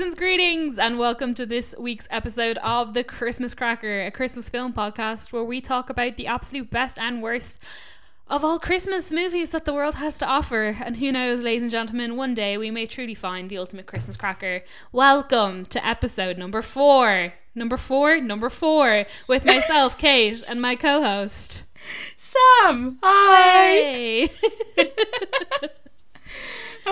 Season's greetings and welcome to this week's episode of The Christmas Cracker, a Christmas film podcast where we talk about the absolute best and worst of all Christmas movies that the world has to offer. And who knows, ladies and gentlemen, one day we may truly find the ultimate Christmas cracker. Welcome to episode number four. Number four, number four, with myself, Kate, and my co host, Sam. Hi. Hey!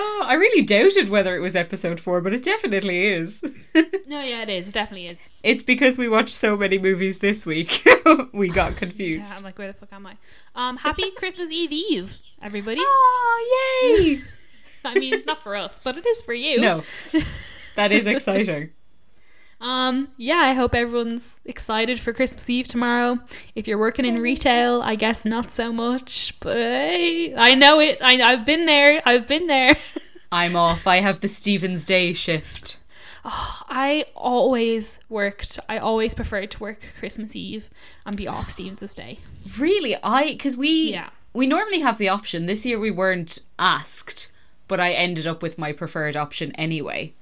Oh, I really doubted whether it was episode four, but it definitely is. no, yeah, it is. It definitely is. it's because we watched so many movies this week. we got confused. Yeah, I'm like, where the fuck am I? Um, happy Christmas Eve Eve, everybody. Oh, yay! I mean, not for us, but it is for you. no, that is exciting. Um, yeah, I hope everyone's excited for Christmas Eve tomorrow. If you're working in retail, I guess not so much, but hey, I know it. I, I've been there. I've been there. I'm off. I have the Stephen's Day shift. I always worked. I always preferred to work Christmas Eve and be off Stephen's Day. Really, I because we Yeah. we normally have the option. This year we weren't asked, but I ended up with my preferred option anyway.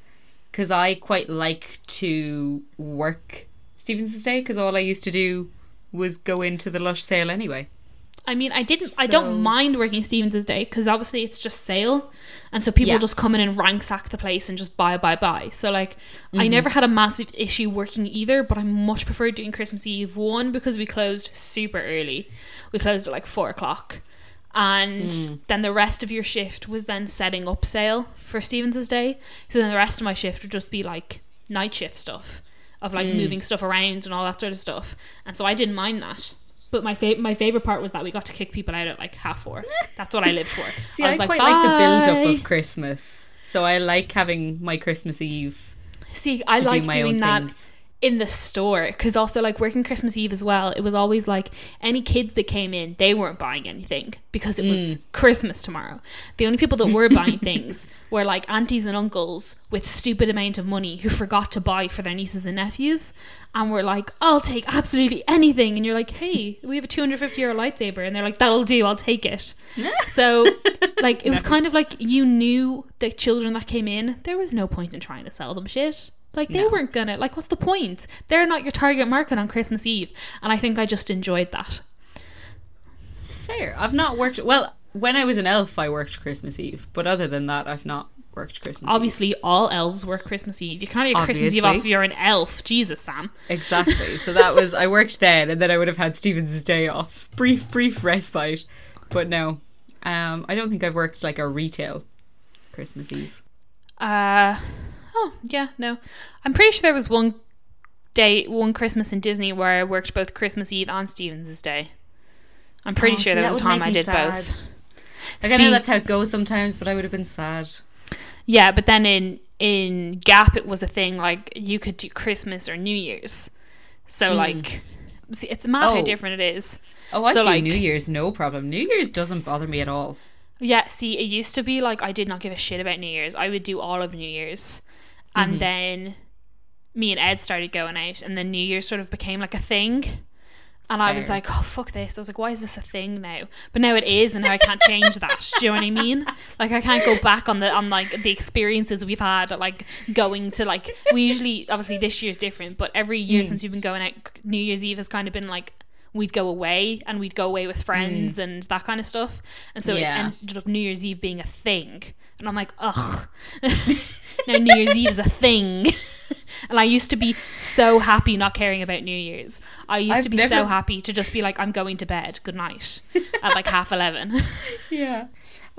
Because I quite like to work Stephen's Day because all I used to do was go into the Lush sale anyway. I mean, I didn't. I don't mind working Stephen's Day because obviously it's just sale, and so people Yeah. just come in and ransack the place and just buy, buy, buy. So like, Mm-hmm. I never had a massive issue working either, but I much preferred doing Christmas Eve. One because we closed super early, we closed at like four o'clock, and Mm. then the rest of your shift was then setting up sale for Stephen's Day. So then the rest of my shift would just be like night shift stuff of like Mm. moving stuff around and all that sort of stuff. And so I didn't mind that. But my fa- my favorite part was that we got to kick people out at like half four. That's what I lived for. See, I, was quite like the build up of Christmas, so I like having my Christmas Eve. See, I do like my doing own that things. In the store because also like working Christmas Eve as well. It was always like any kids that came in, they weren't buying anything because it Mm. was Christmas tomorrow. The only people that were buying things were like aunties and uncles with stupid amount of money who forgot to buy for their nieces and nephews and were like, "I'll take absolutely anything." And you're like, "Hey, we have a 250 euro lightsaber," and they're like, "That'll do. I'll take it." So, like, it was kind of like you knew the children that came in. There was no point in trying to sell them shit. Like they No. weren't gonna. Like, what's the point? They're not your target market on Christmas Eve, and I think I just enjoyed that. Fair. I've not worked. Well, when I was an elf, I worked Christmas Eve, but other than that, I've not worked Christmas. Eve. Obviously, all elves work Christmas Eve. You can't have your Christmas Eve off if you're an elf. Jesus, Sam. Exactly. So that was I worked then, and then I would have had Stephen's day off. Brief, brief respite. But no, um, I don't think I've worked like a retail Christmas Eve. Uh, oh yeah, no. I'm pretty sure there was one day, one Christmas in Disney where I worked both Christmas Eve and Stephen's Day. I'm pretty Oh, sure see, there that was a time I did sad. both. Like I See- know that's how it goes sometimes, but I would have been sad. Yeah, but then in in Gap it was a thing like you could do Christmas or New Year's. So hmm. like see, it's mad how. Oh. different it is. Oh, I So, do like- New Year's, no problem. New Year's doesn't bother me at all. Yeah, see, it used to be like I did not give a shit about New Year's. I would do all of New Year's. And Mm-hmm. then me and Ed started going out and then New Year's sort of became like a thing. And I was like, oh fuck this. I was like, why is this a thing now? But now it is and now I can't change that. Do you know what I mean? Like I can't go back on the on like the experiences we've had like going to like we usually obviously this year's different, but every year Mm. since we've been going out New Year's Eve has kind of been like we'd go away and we'd go away with friends and that kind of stuff. And so Mm. Yeah. it ended up New Year's Eve being a thing. And I'm like, ugh. now New Year's Eve is a thing. and I used to be so happy not caring about New Year's. I used I've to be so happy to just be like, I'm going to bed. Good night. At like half 11. Yeah.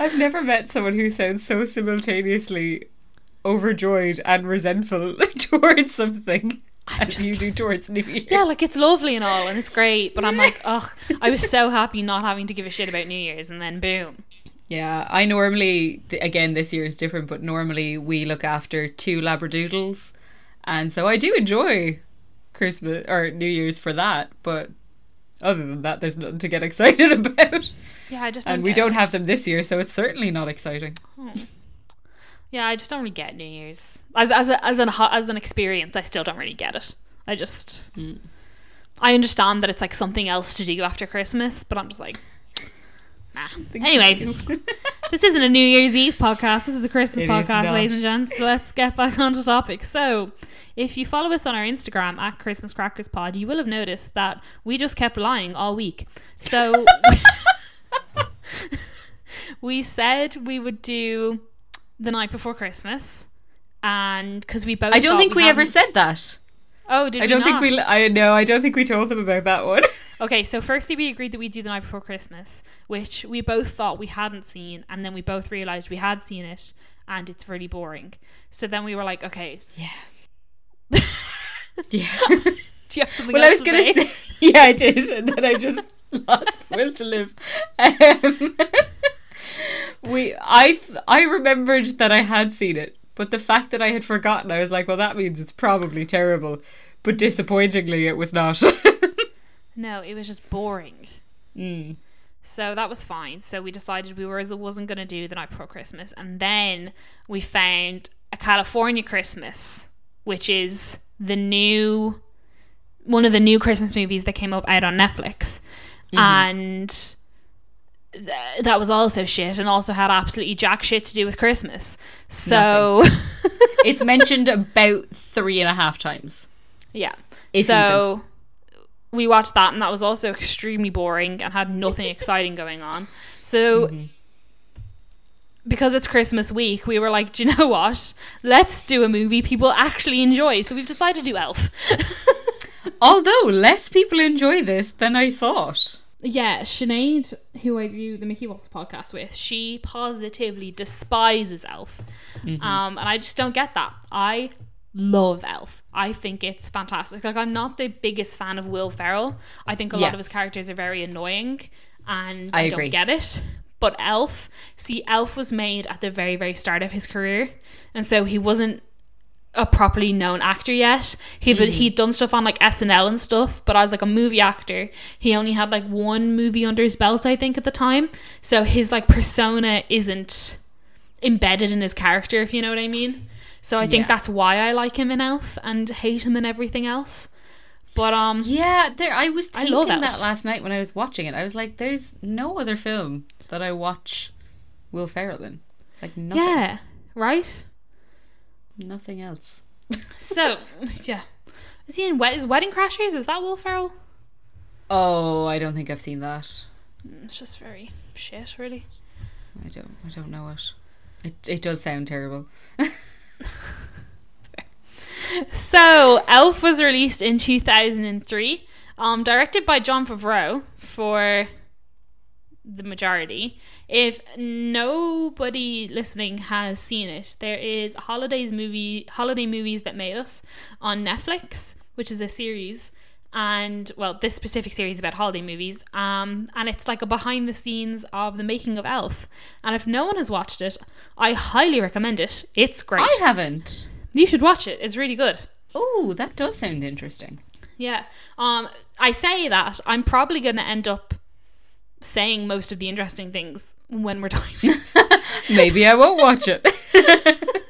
I've never met someone who sounds so simultaneously overjoyed and resentful towards something as just you do towards New Year. yeah, like it's lovely and all, and it's great. But I'm like, ugh. I was so happy not having to give a shit about New Year's. And then boom. Yeah, I normally, again, this year is different, but normally we look after two Labradoodles. And so I do enjoy Christmas or New Year's for that. But other than that, there's nothing to get excited about. Yeah, I just don't And we don't it. have them this year, so it's certainly not exciting. Hmm. Yeah, I just don't really get New Year's as as a, as an as an experience. I still don't really get it. I just hmm. I understand that it's like something else to do after Christmas, but I'm just like, nah. Anyway, this isn't a New Year's Eve podcast. This is a Christmas It is podcast, ladies and gents. So let's get back onto topic. So, if you follow us on our Instagram at Christmas Crackers Pod, you will have noticed that we just kept lying all week. So, we said we would do the night before Christmas, and because we both, I don't think we, ever said that. Oh, did I don't think we. I know. I don't think we told them about that one. Okay, so firstly, we agreed that we'd do the night before Christmas, which we both thought we hadn't seen, and then we both realized we had seen it, and it's really boring. So then we were like, okay, Yeah. yeah. do you have something well, I was to gonna say? say. Yeah, I did, and then I just lost the will to live. Um, we. I. I remembered that I had seen it, but the fact that I had forgotten, I was like, well, that means it's probably terrible. But disappointingly, it was not. No, it was just boring. mm. So that was fine. So we decided we were wasn't going to do the night before Christmas, and then we found a California Christmas, which is the new one of the new Christmas movies that came up out on Netflix, and th- that was also shit, and also had absolutely jack shit to do with Christmas. So It's mentioned about three and a half times. yeah, If so. We watched that, and that was also extremely boring and had nothing exciting going on. So, mm-hmm. because it's Christmas week, we were like, do you know what? Let's do a movie people actually enjoy. So we've decided to do Elf. Although less people enjoy this than I thought. Yeah, Sinead, who I do the Mickey Wolf podcast with, she positively despises Elf. Um, and I just don't get that. I love Elf. I think it's fantastic. Like, I'm not the biggest fan of Will Ferrell. I think a lot of his characters are very annoying and I I, don't get it. But Elf, see, Elf was made at the very, very start of his career. And so he wasn't a properly known actor yet. He'd been, he'd done stuff on like SNL and stuff, but as like a movie actor, he only had like one movie under his belt, I think, at the time. So his like persona isn't embedded in his character, if you know what I mean. So I think Yeah. that's why I like him in Elf and hate him in everything else. But um, Yeah, there. I was I thinking love that Elf. last night when I was watching it. I was like, "There's no other film that I watch Will Ferrell in. Like nothing, yeah, right. Nothing else." So yeah, is he in Wed- is Wedding Crashers? Is that Will Ferrell? Oh, I don't think I've seen that. It's just very shit, really. I don't. I don't know it. It it does sound terrible. So, Elf was released in 2003, um, directed by Jon Favreau for the majority. If nobody listening has seen it, there is holidays movie, holiday movies that made us on Netflix, which is a series. And well, this specific series about holiday movies, um, and it's like a behind the scenes of the making of Elf. And if no one has watched it, I highly recommend it. It's great. I haven't. You should watch it. It's really good. Oh, that does sound interesting. Yeah. Um I say that I'm probably going to end up saying most of the interesting things when we're talking. Maybe I won't watch it.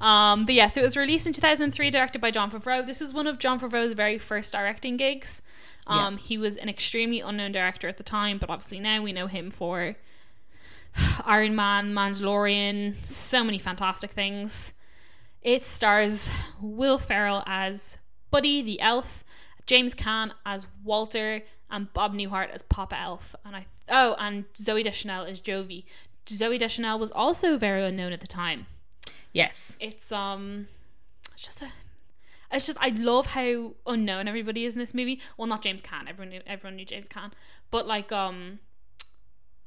um but yeah, so it was released in 2003 directed by Jon Favreau. This is one of Jon Favreau's very first directing gigs. Um he was an extremely unknown director at the time, but obviously now we know him for Iron Man, Mandalorian, so many fantastic things. It stars Will Ferrell as Buddy the elf, James Caan as Walter, and Bob Newhart as Papa Elf. And I oh, and Zooey Deschanel as Jovie. Zooey Deschanel was also very unknown at the time. yes. It's um, it's just a. It's just I love how unknown everybody is in this movie. Well, not James Caan. Everyone knew everyone knew James Caan, but like um,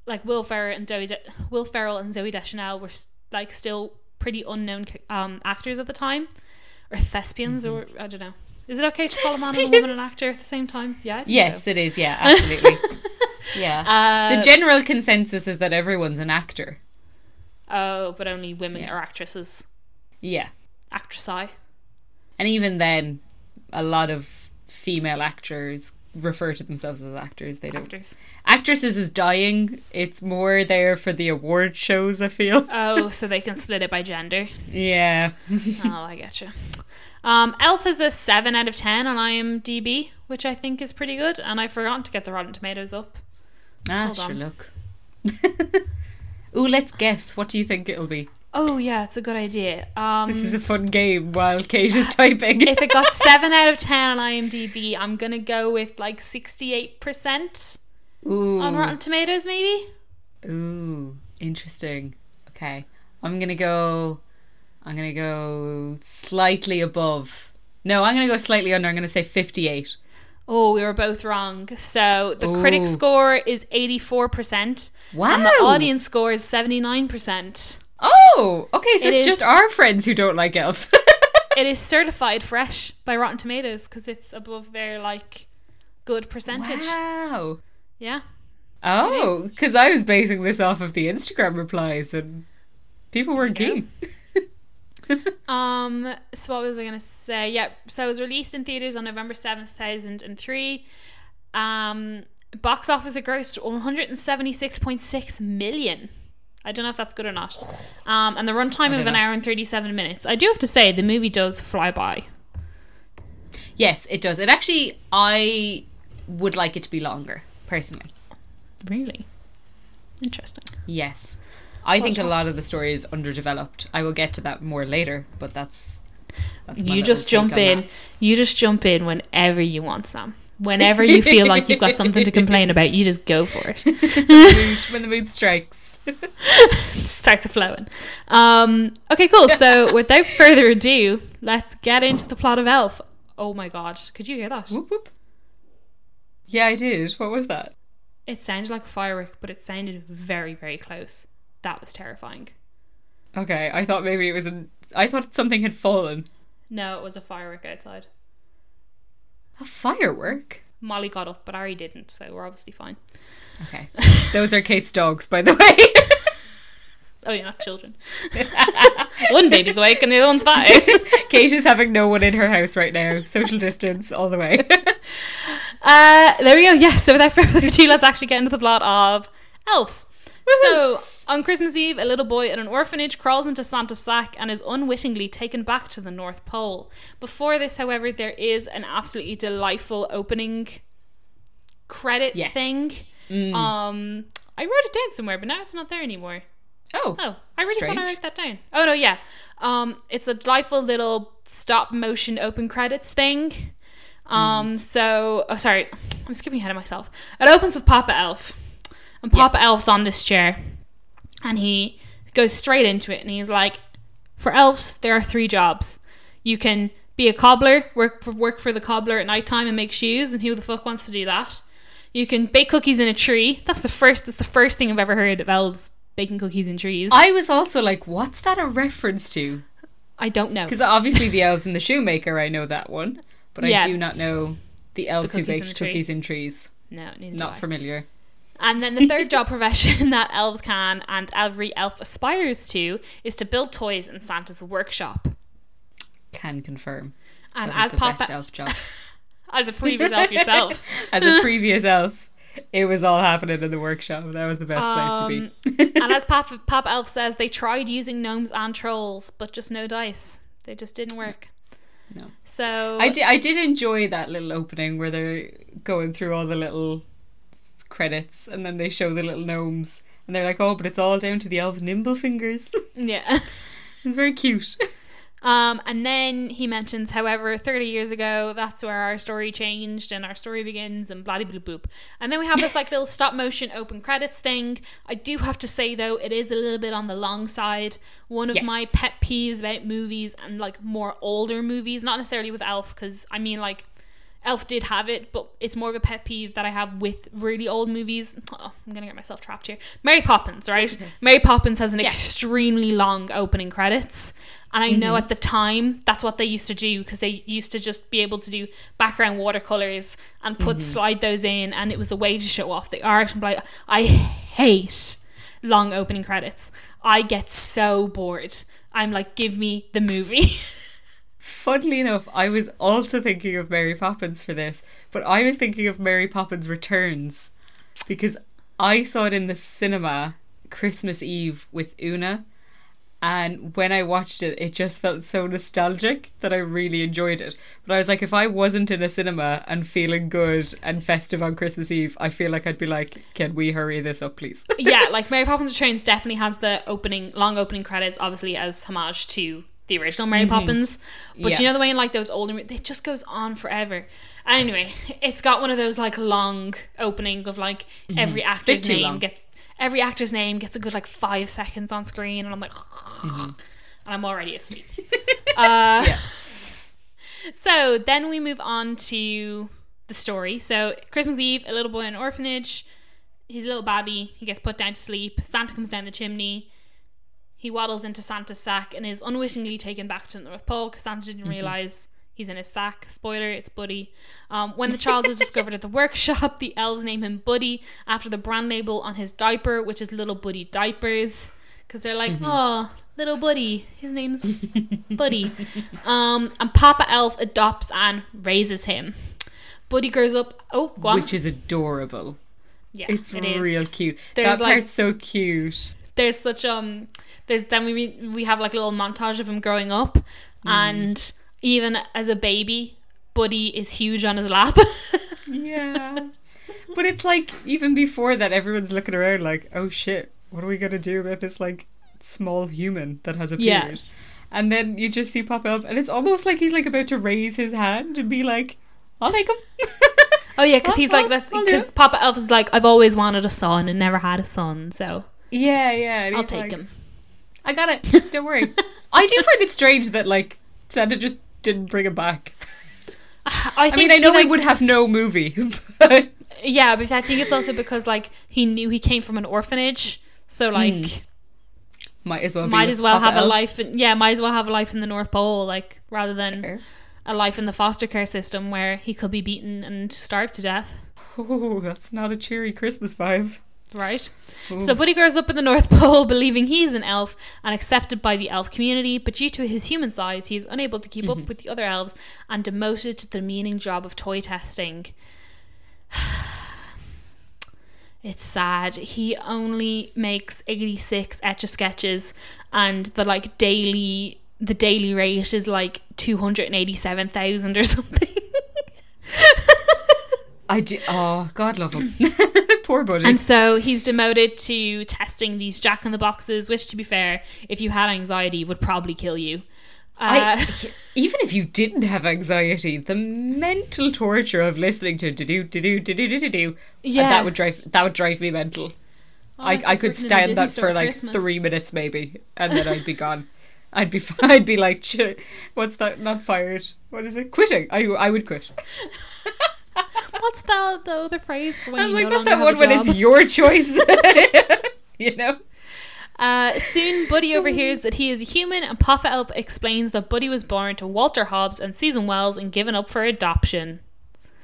like Will Ferrell and Zooey De- Will Ferrell and Zooey Deschanel were like still pretty unknown um actors at the time, or thespians, or I don't know. Is it okay to call a man and a woman an actor at the same time? Yeah. Yes, so. it is. Yeah, absolutely. yeah. Uh, the general consensus is that everyone's an actor. oh, but only women Yeah. are actresses. Yeah. Actress eye. And even then, a lot of female actors refer to themselves as actors. They don't. Actors. Actresses is dying. It's more there for the award shows, I feel. Oh, so they can split it by gender. Yeah. oh, I get you. Um, Elf is a 7 out of 10 on IMDb, which I think is pretty good. And I forgot to get the Rotten Tomatoes up. ah, Hold sure, on. look. Ooh, let's guess. What do you think it'll be? Oh yeah, it's a good idea. Um, This is a fun game while Kate is typing. if it got seven out of ten on IMDb, I'm gonna go with like sixty-eight percent Ooh. on Rotten Tomatoes, maybe. Ooh, interesting. Okay. I'm gonna go I'm gonna go slightly above. No, I'm gonna go slightly under. I'm gonna say 58. Oh, we were both wrong. So the critic score is eighty-four percent, Wow. and the audience score is seventy-nine percent. Oh, okay. So It it's is- just our friends who don't like Elf. It is certified fresh by Rotten Tomatoes because it's above their like good percentage. wow. Yeah. Oh, because I was basing this off of the Instagram replies and people weren't There keen. Um. So what was I gonna say? Yeah. So it was released in theaters on November seventh, thousand and three. Um. Box office it grossed one hundred and seventy-six point six million. I don't know if that's good or not. Um. And the runtime of an know. hour and thirty-seven minutes. I do have to say the movie does fly by. Yes, it does. It actually, I would like it to be longer, personally. Really interesting. Yes. I think a lot of the story is underdeveloped. I will get to that more later, but that's. that's You just jump in. that. You just jump in whenever you want, Sam. Whenever you feel like you've got something to complain about, you just go for it. When the mood strikes. starts flowing. Um, okay, cool. So without further ado, let's get into the plot of Elf. Oh my god, could you hear that? whoop, whoop. Yeah, I did. What was that? It sounded like a firework, but it sounded very, very close. That was terrifying. Okay, I thought maybe it was an. I thought something had fallen. No, it was a firework outside. A firework? Molly got up, but Ari didn't, so we're obviously fine. Okay. Those are Kate's dogs, by the way. Oh, not children. One baby's awake and the other one's fine. Kate is having no one in her house right now. Social distance all the way. Uh, there we go. Yes. so without further ado, let's actually get into the plot of Elf. So on Christmas Eve, a little boy at an orphanage crawls into Santa's sack and is unwittingly taken back to the North Pole. Before this, however, there is an absolutely delightful opening credit Yes. thing. Um, I wrote it down somewhere, but now it's not there anymore. oh. Oh, I really thought I Strange. wrote that down. Oh no, yeah. Um, it's a delightful little stop motion open credits thing. Um, so oh sorry, I'm skipping ahead of myself. It opens with Papa Elf, and Papa Elf's on this chair, and he goes straight into it, and he's like, "For elves, there are three jobs. You can be a cobbler, work for, work for the cobbler at nighttime and make shoes, and who the fuck wants to do that? You can bake cookies in a tree. That's the first. That's the first thing I've ever heard of elves baking cookies in trees. I was also like, what's that a reference to? I don't know. Because obviously the elves and the shoemaker, I know that one, but Yeah. I do not know the elves who cookies in baked tree. cookies in trees. No, neither Not familiar. And then the third job profession that elves can and every elf aspires to is to build toys in Santa's workshop. Can confirm. And as Papa, best elf job. as a previous elf yourself, As a previous elf, it was all happening in the workshop. That was the best place to be. Um, and as Papa, Papa Elf says, they tried using gnomes and trolls, but just no dice. They just didn't work. No. So I did, I did enjoy that little opening where they're going through all the little credits and then they show the little gnomes and they're like, oh, but it's all down to the elves' nimble fingers. yeah. it's very cute. Um, and then he mentions, however, 30 years ago, that's where our story changed and our story begins and blah blah boop. And then we have this like little stop motion open credits thing. I do have to say though, it is a little bit on the long side. One of Yes. my pet peeves about movies and like more older movies, not necessarily with Elf, because I mean like Elf did have it, but it's more of a pet peeve that I have with really old movies. Oh, I'm gonna get myself trapped here. Mary Poppins, right? Mary Poppins has an extremely long opening credits, and I know mm-hmm. at the time that's what they used to do because they used to just be able to do background watercolors and put mm-hmm. slide those in, and it was a way to show off the art. And like, I hate long opening credits. I get so bored. I'm like, give me the movie. Funnily enough, I was also thinking of Mary Poppins for this, but I was thinking of Mary Poppins Returns because I saw it in the cinema Christmas Eve with Una, And when I watched it, it just felt so nostalgic that I really enjoyed it. But I was like, if I wasn't in a cinema and feeling good and festive on Christmas Eve, I feel like I'd be like, can we hurry this up, please? yeah, like Mary Poppins Returns definitely has the opening, long opening credits, obviously as homage to the original Mary Poppins. But Mm-hmm. Yeah. you know the way in like those older, it just goes on forever. Anyway, it's got one of those like long opening of like every actor's Mm-hmm. name long. gets every actor's name gets a good like five seconds on screen, and I'm like, Mm-hmm. and I'm already asleep. uh, So then we move on to the story. So Christmas Eve, a little boy in an orphanage. He's a little babby. He gets put down to sleep. Santa comes down the chimney. He waddles into Santa's sack and is unwittingly taken back to the North Pole because Santa didn't realize he's in his sack. Spoiler, it's Buddy. Um, when the child is discovered at the workshop, the elves name him Buddy after the brand label on his diaper, which is Little Buddy Diapers. Because they're like, oh, little Buddy. His name's Buddy. Um, and Papa Elf adopts and raises him. Buddy grows up. Oh, go on. Which is adorable. yeah, It's it is. real cute. There's that like- part's so cute. there's such um there's then we we have like a little montage of him growing up mm. and even as a baby buddy is huge on his lap Yeah. but it's like even before that everyone's looking around like, oh shit, what are we gonna do about this like small human that has Yeah. appeared? And then you just see pop up and it's almost like he's like about to raise his hand and be like, I'll take him. oh yeah because he's like that's because papa elf is like i've always wanted a son and never had a son so yeah, yeah. and i'll take like, him I got it. Don't worry. I do find it strange that like Santa just didn't bring him back. i I mean, I know like- would have no movie, but yeah but i think it's also because like he knew he came from an orphanage so like Hmm. might as well might as well have a life in, yeah might as well have a life in the north pole like rather than a life in the foster care system where he could be beaten and starved to death Oh, that's not a cheery Christmas vibe. Right? Ooh. So Buddy grows up in the North Pole believing he's an elf and accepted by the elf community, but due to his human size, he is unable to keep up mm-hmm. with the other elves and demoted to the demeaning job of toy testing. It's sad. He only makes 86 etch a sketches and the like daily the daily rate is like 287,000 or something. I do. Oh, God love him. Poor buddy. And so he's demoted to testing these jack in the boxes, which, to be fair, if you had anxiety, would probably kill you. Uh, I, even if you didn't have anxiety, the mental torture of listening to do do do do do do do do Yeah. that would drive that would drive me mental. oh, I, it's I could working in a stand that for like Christmas. three minutes maybe, and then I'd be gone. I'd be I'd be like, what's that? Not fired. What is it? Quitting. I I would quit. What's the, the other phrase for when I was you like, no longer that one when it's your choice. you know. Uh, soon, Buddy overhears that he is a human, and Papa Elf explains that Buddy was born to Walter Hobbs and Susan Wells and given up for adoption.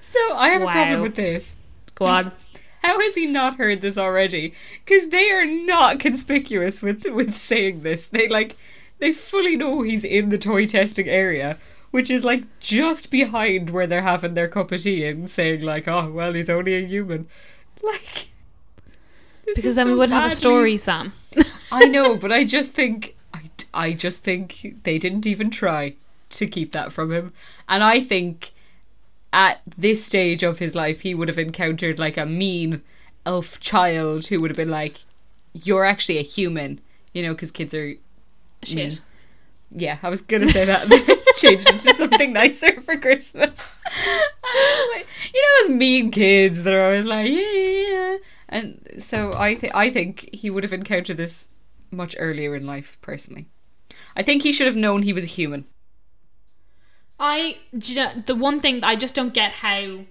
So I have a problem with this. Go on. How has he not heard this already? Because they are not conspicuous with with saying this. They like they fully know he's in the toy testing area, which is like just behind where they're having their cup of tea and saying like, "Oh well, he's only a human." Like Because then we wouldn't have a story, Sam. I know, but I just think I, I just think they didn't even try to keep that from him, and I think at this stage of his life he would have encountered like a mean elf child who would have been like, "You're actually a human," you know, because kids are. Shit. Yeah, I was gonna say that. Change it to something nicer for Christmas. Like, you know those mean kids that are always like, yeah, yeah, yeah. And so I, th- I think he would have encountered this much earlier in life. Personally, I think he should have known he was a human. I, do you know, the one thing I just don't get how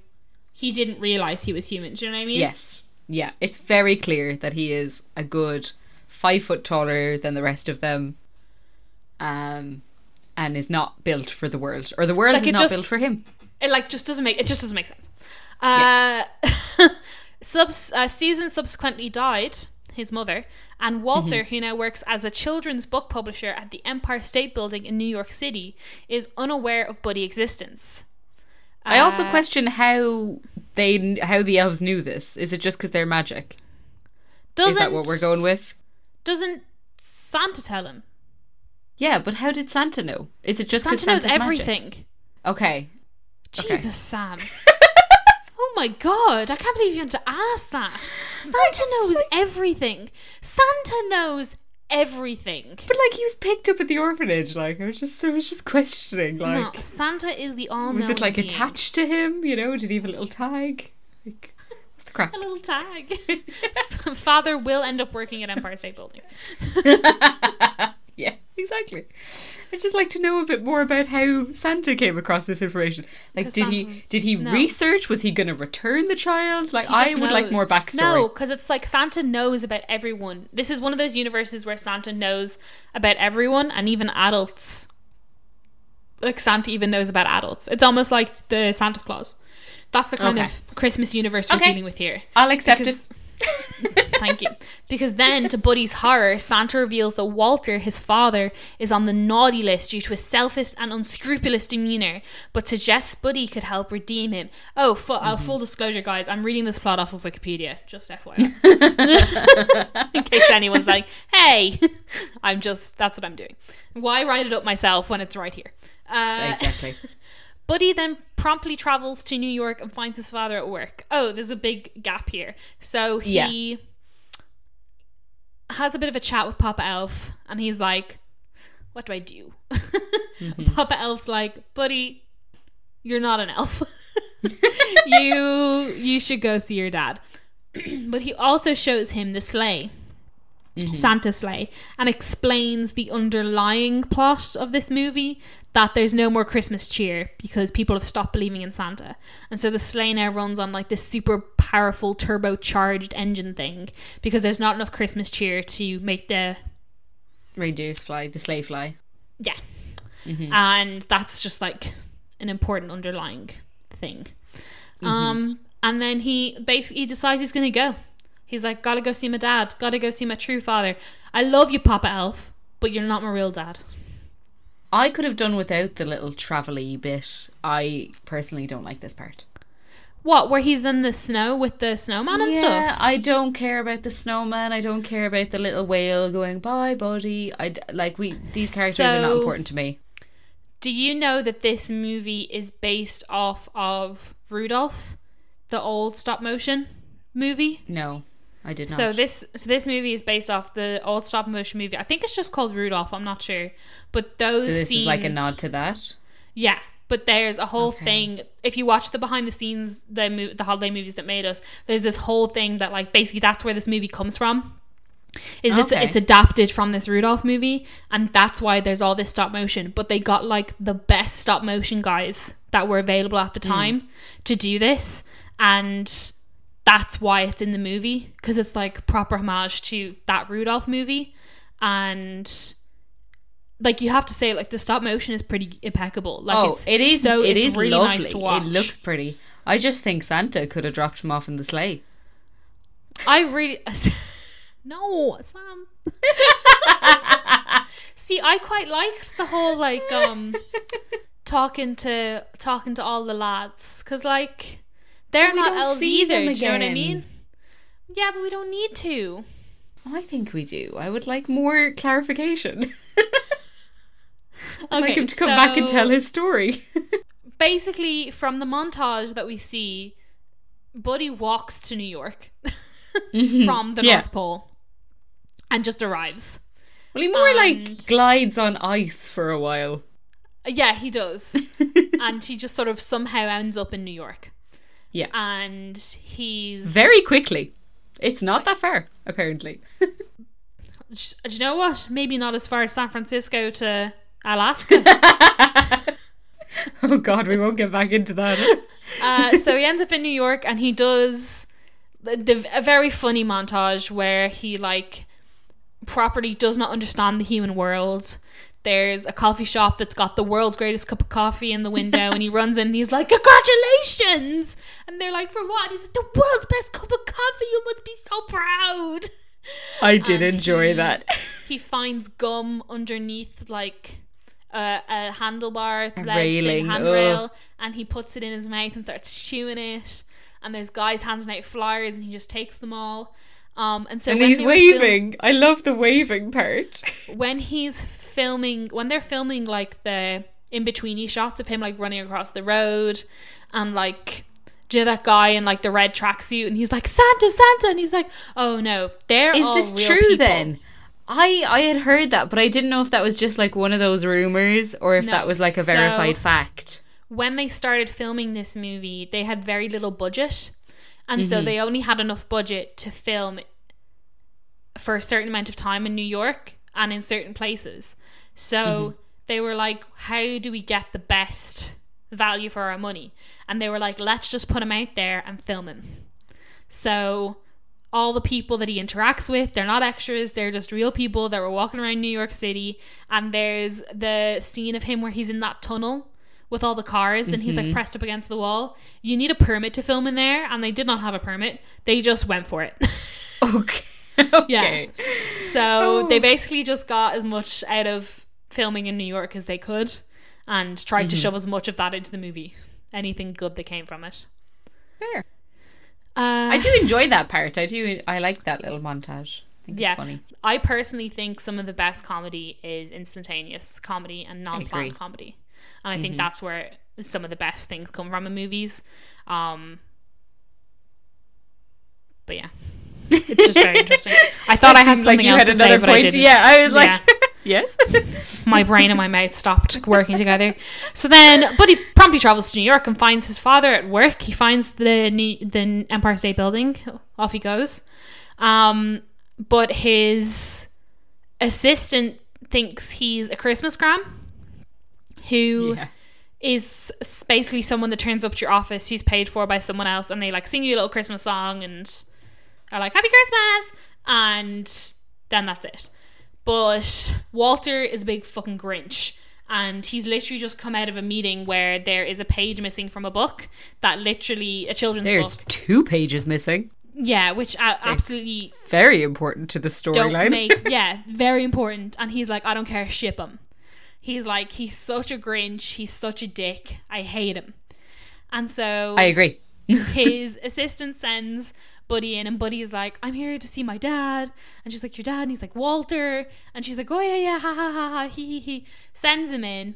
he didn't realize he was human. Do you know what I mean? Yes, yeah, it's very clear that he is a good five foot taller than the rest of them, um, and is not built for the world, or the world Like, is not just- built for him. it like just doesn't make it just doesn't make sense. Uh, subs, uh, Susan subsequently died, his mother, and Walter, Mm-hmm. who now works as a children's book publisher at the Empire State Building in New York City, is unaware of Buddy's existence. I also Uh, question how they how the elves knew this. Is it just because they're magic? Doesn't Is that what we're going with? Doesn't Santa tell him? Yeah, but how did Santa know? Is it just because Santa knows Santa's everything. Okay. Okay. Jesus, Sam. oh my god, I can't believe you had to ask that. Santa knows everything. Santa knows everything. But like he was picked up at the orphanage, like I was just I was just questioning, like no, Santa is the all was it like being. attached to him? You know, did he have a little tag? Like, what's the crack? A little tag. Father will end up working at Empire State Building. yeah, exactly. I'd just like to know a bit more about how Santa came across this information. Like, did he did he no. research? Was he going to return the child? Like, I would like more backstory. No, because it's like Santa knows about everyone. This is one of those universes where Santa knows about everyone and even adults. Like Santa even knows about adults. It's almost like the Santa Claus. That's the kind Okay. of Christmas universe we're Okay. dealing with here. I'll accept Because- it. Thank you. Because then, to Buddy's horror, Santa reveals that Walter, his father, is on the naughty list due to his selfish and unscrupulous demeanor, but suggests Buddy could help redeem him. Oh, fu- uh, full disclosure, guys, I'm reading this plot off of Wikipedia, just FYI. In case anyone's like, hey, I'm just, that's what I'm doing. Why write it up myself when it's right here? Uh, Exactly. Buddy then promptly travels to New York and finds his father at work. Oh, there's a big gap here. So he has a bit of a chat with Papa Elf and he's like, What do I do? Mm-hmm. And Papa Elf's like, Buddy, you're not an elf. you you should go see your dad. but he also shows him the sleigh. Mm-hmm. Santa's sleigh and explains the underlying plot of this movie that there's no more Christmas cheer because people have stopped believing in Santa. And so the sleigh now runs on like this super powerful turbocharged engine thing because there's not enough Christmas cheer to make the Reindeers fly, the sleigh fly. yeah. Mm-hmm. And that's just like an important underlying thing. Mm-hmm. Um and then he basically he decides he's gonna go. He's like, gotta go see my dad, gotta go see my true father. I love you, Papa Elf, but you're not my real dad. I could have done without the little travel-y bit. I personally don't like this part. What, where he's in the snow with the snowman and yeah, stuff? I don't care about the snowman. I don't care about the little whale going bye, buddy. I like we these characters are not important to me. Do you know that this movie is based off of Rudolph, the old stop motion movie? No, I did not. So this so this movie is based off the old stop motion movie. I think it's just called Rudolph. I'm not sure, but those So this scenes, is like a nod to that. Yeah, but there's a whole Okay. thing. If you watch the behind the scenes, the mo- the holiday movies that made us, there's this whole thing that like basically that's where this movie comes from. Is it's Okay. it's adapted from this Rudolph movie, and that's why there's all this stop motion. But they got like the best stop motion guys that were available at the Hmm. time to do this, and that's why it's in the movie because it's like proper homage to that Rudolph movie, and like you have to say like the stop motion is pretty impeccable. Like oh, it's it is. so it it's is really lovely. nice to watch. It looks pretty. I just think Santa could have dropped him off in the sleigh. I really no Sam. See, I quite liked the whole like um talking to talking to all the lads because like they're not elves either. them Do you know what I mean? Yeah, but we don't need to. I think we do. I would like more clarification. I'd like him to come back and tell his story. Basically, from the montage that we see, Buddy walks to New York mm-hmm. from the Yeah. North Pole and just arrives. well, he more And- like glides on ice for a while. Yeah, he does. and he just sort of somehow ends up in New York. Yeah. And he's Very quickly. It's not that far, apparently. Do you know what? Maybe not as far as San Francisco to Alaska. oh god, we won't get back into that. uh, so he ends up in New York, and he does the, the a very funny montage where he like properly does not understand the human world. There's a coffee shop that's got the world's greatest cup of coffee in the window, and he runs in and he's like, Congratulations! And they're like, For what? He's like, The world's best cup of coffee, you must be so proud. I did And enjoy he- that. he finds gum underneath like a, a handlebar A railing, handrail and he puts it in his mouth and starts chewing it and there's guys handing out flyers and he just takes them all Um, and so and he's they were film- waving. I love the waving part. when he's filming when they're filming like the in betweeny shots of him like running across the road and like do you know that guy in like the red tracksuit and he's like Santa Santa and he's like oh no they're all. Is this true people. then? I I had heard that, but I didn't know if that was just like one of those rumors or if No, that was like a so- verified fact. when they started filming this movie they had very little budget and so mm-hmm. they only had enough budget to film for a certain amount of time in New York and in certain places. So mm-hmm. they were like how do we get the best value for our money? And they were like let's just put him out there and film him so all the people that he interacts with, they're not extras, they're just real people that were walking around New York City. And there's the scene of him where he's in that tunnel with all the cars and he's like pressed up against the wall. You need a permit to film in there, and they did not have a permit. They just went for it. Okay. okay. so Oh. they basically just got as much out of filming in New York as they could and tried to shove as much of that into the movie. Anything good that came from it. Fair. Uh, I do enjoy that part. I do. I like that little montage. I think yeah, it's funny. I personally think some of the best comedy is instantaneous comedy and non-planned comedy, and I think that's where some of the best things come from in movies. Um, but yeah, it's just very interesting. I thought I had like something you else had to say, another but I point. didn't. Yeah, I was like, Yeah. yes. my brain and my mouth stopped working together. So then Buddy promptly travels to New York and finds his father at work. He finds the New, the Empire State Building. Off he goes. Um, but his assistant thinks he's a Christmas gram who yeah. is basically someone that turns up to your office who's paid for by someone else and they like sing you a little Christmas song and are like happy Christmas and then that's it. But Walter is a big fucking Grinch and he's literally just come out of a meeting where there is a page missing from a book that literally a children's There's book. two pages missing. Yeah, which uh, absolutely Very important to the don't storyline. make yeah very important and he's like i don't care ship him he's like he's such a grinch he's such a dick i hate him and so I agree. his assistant sends buddy in and buddy is like i'm here to see my dad and she's like your dad and he's like walter and she's like oh yeah yeah ha ha ha ha he he he sends him in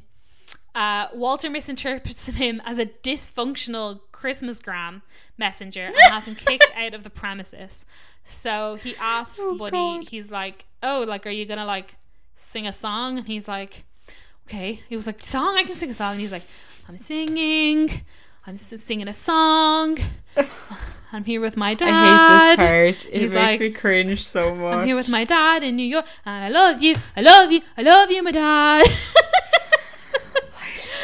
uh, Walter misinterprets him as a dysfunctional Christmas gram messenger and has him kicked out of the premises. So he asks Oh, Buddy, God. he's like, "Oh, like, are you gonna like sing a song?" And he's like, "Okay." He was like, "Song? I can sing a song." And he's like, "I'm singing. I'm s- singing a song. I'm here with my dad. I hate this part. It He's makes like, me cringe so much. I'm here with my dad in New York, and I love you. I love you. I love you, my dad."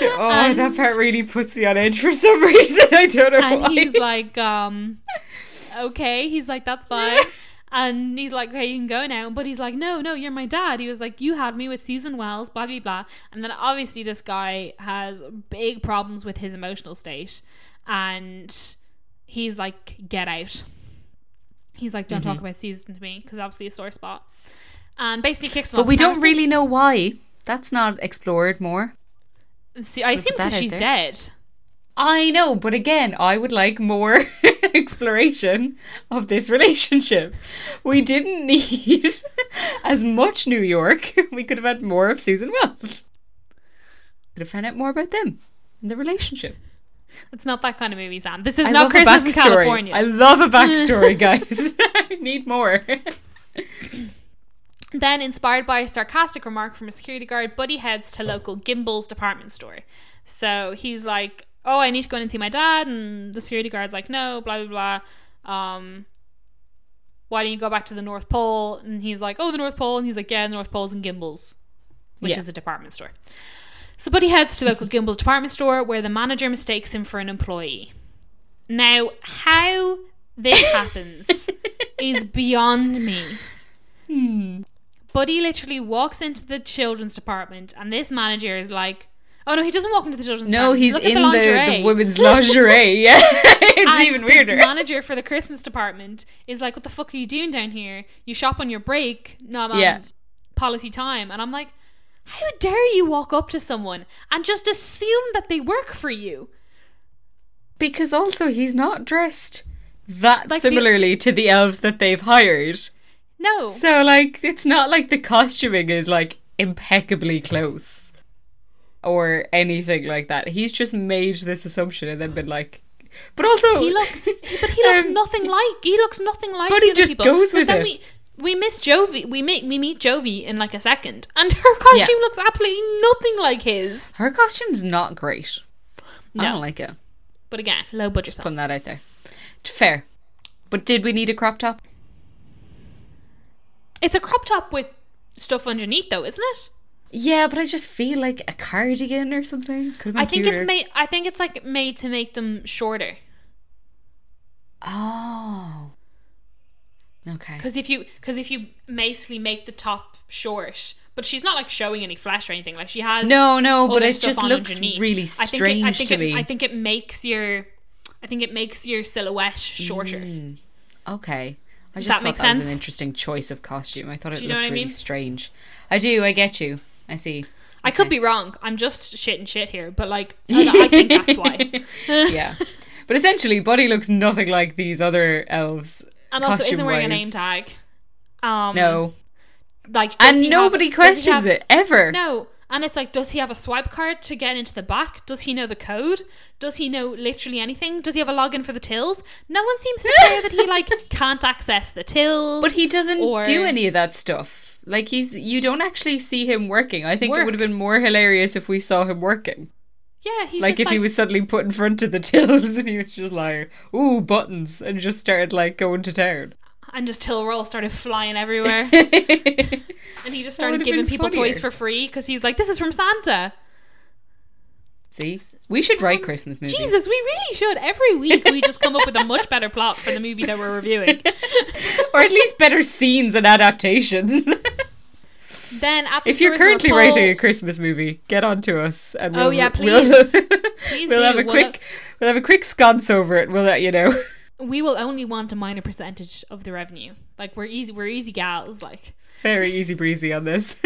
oh, and- that part really puts me on edge for some reason. I don't know and why. he's like, um, okay. He's like, that's fine. And he's like, okay, you can go now. But he's like, no, no, you're my dad. He was like, you had me with Susan Wells, blah, blah, blah. And then obviously this guy has big problems with his emotional state. And he's like, get out. He's like, don't Mm-hmm. talk about Susan to me because obviously a sore spot. And basically kicks him but we don't really know why. That's not explored more. See, I assume because she's there. dead. I know, but again, I would like more exploration of this relationship. We didn't need as much New York. We could have had more of Susan Wells. Could have found out more about them and the relationship. It's not that kind of movie, Sam. This is I not Christmas in. California. I love a backstory, guys. I need more. Then, inspired by a sarcastic remark from a security guard, Buddy heads to local Gimbel's department store. So he's like, "Oh, I need to go in and see my dad," and the security guard's like, "No, blah blah blah." Um, why don't you go back to the North Pole? And he's like, "Oh, the North Pole," and he's like, "Yeah, the North Pole's in Gimbel's, which Yeah. is a department store." So Buddy heads to local Gimbel's department store, where the manager mistakes him for an employee. Now, how this happens is beyond me. Hmm. Buddy literally walks into the children's department, and this manager is like, "Oh no, he doesn't walk into the children's No, department. he's looking in at the, the women's lingerie. Yeah, it's And even the manager for the Christmas department is like, "What the fuck are you doing down here? You shop on your break, not on Yeah. policy time." And I'm like, "How dare you walk up to someone and just assume that they work for you?" Because also he's not dressed that Like the- similarly to the elves that they've hired. No. So like it's not like the costuming is like impeccably close or anything like that. He's just made this assumption and then been like but also He looks, but he looks Um, nothing like. He looks nothing like. But the he other just people. goes with it. We, we miss Jovie. We meet we meet Jovie in like a second, and her costume Yeah. looks absolutely nothing like his. her costume's not great. I don't like it. But again, low budget film. Putting that out there. Fair. But did we need a crop top? It's a crop top with stuff underneath, though, isn't it? Yeah, but I just feel like a cardigan or something. Could have been I think it's made. I think it's like made to make them shorter. Oh. Okay. Because if you because if you basically make the top short, but she's not like showing any flesh or anything. Like she has No, no, but it just looks underneath. really I think it, I strange think to it, me. I think it makes your I think it makes your silhouette shorter. Mm. Okay. I just that thought that was an interesting choice of costume. I thought it looked what I really mean? strange. I do. I get you. I see. I could be wrong. I'm just shit and shit here, but like I, I think that's why. yeah. But essentially, Buddy looks nothing like these other elves. And also isn't wearing a name tag. Um No. like And he have- nobody questions have- it ever. No. And it's like, does he have a swipe card to get into the back? Does he know the code? Does he know literally anything? Does he have a login for the tills? No one seems to care that he like can't access the tills. But he doesn't Or- do any of that stuff. Like he's you don't actually see him working. I think it would have been more hilarious if we saw him working. yeah, he's like if like, he was suddenly put in front of the tills and he was just like, "Ooh, buttons," and just started like going to town. and just till roll started flying everywhere, and he just started giving people funnier. toys for free because he's like, this is from Santa. See, we should write Christmas movies. Jesus, we really should. Every week we just come up with a much better plot for the movie that we're reviewing. or at least better scenes and adaptations. then at the if you're currently Pole- writing a Christmas movie, get on to us. And Oh, we'll, oh yeah, We'll, please. Please we'll do. have a We'll quick, we'll have a quick sconce over it. We'll let you know. we will only want a minor percentage of the revenue. Like we're easy, we're easy gals. Like, Very easy breezy on this.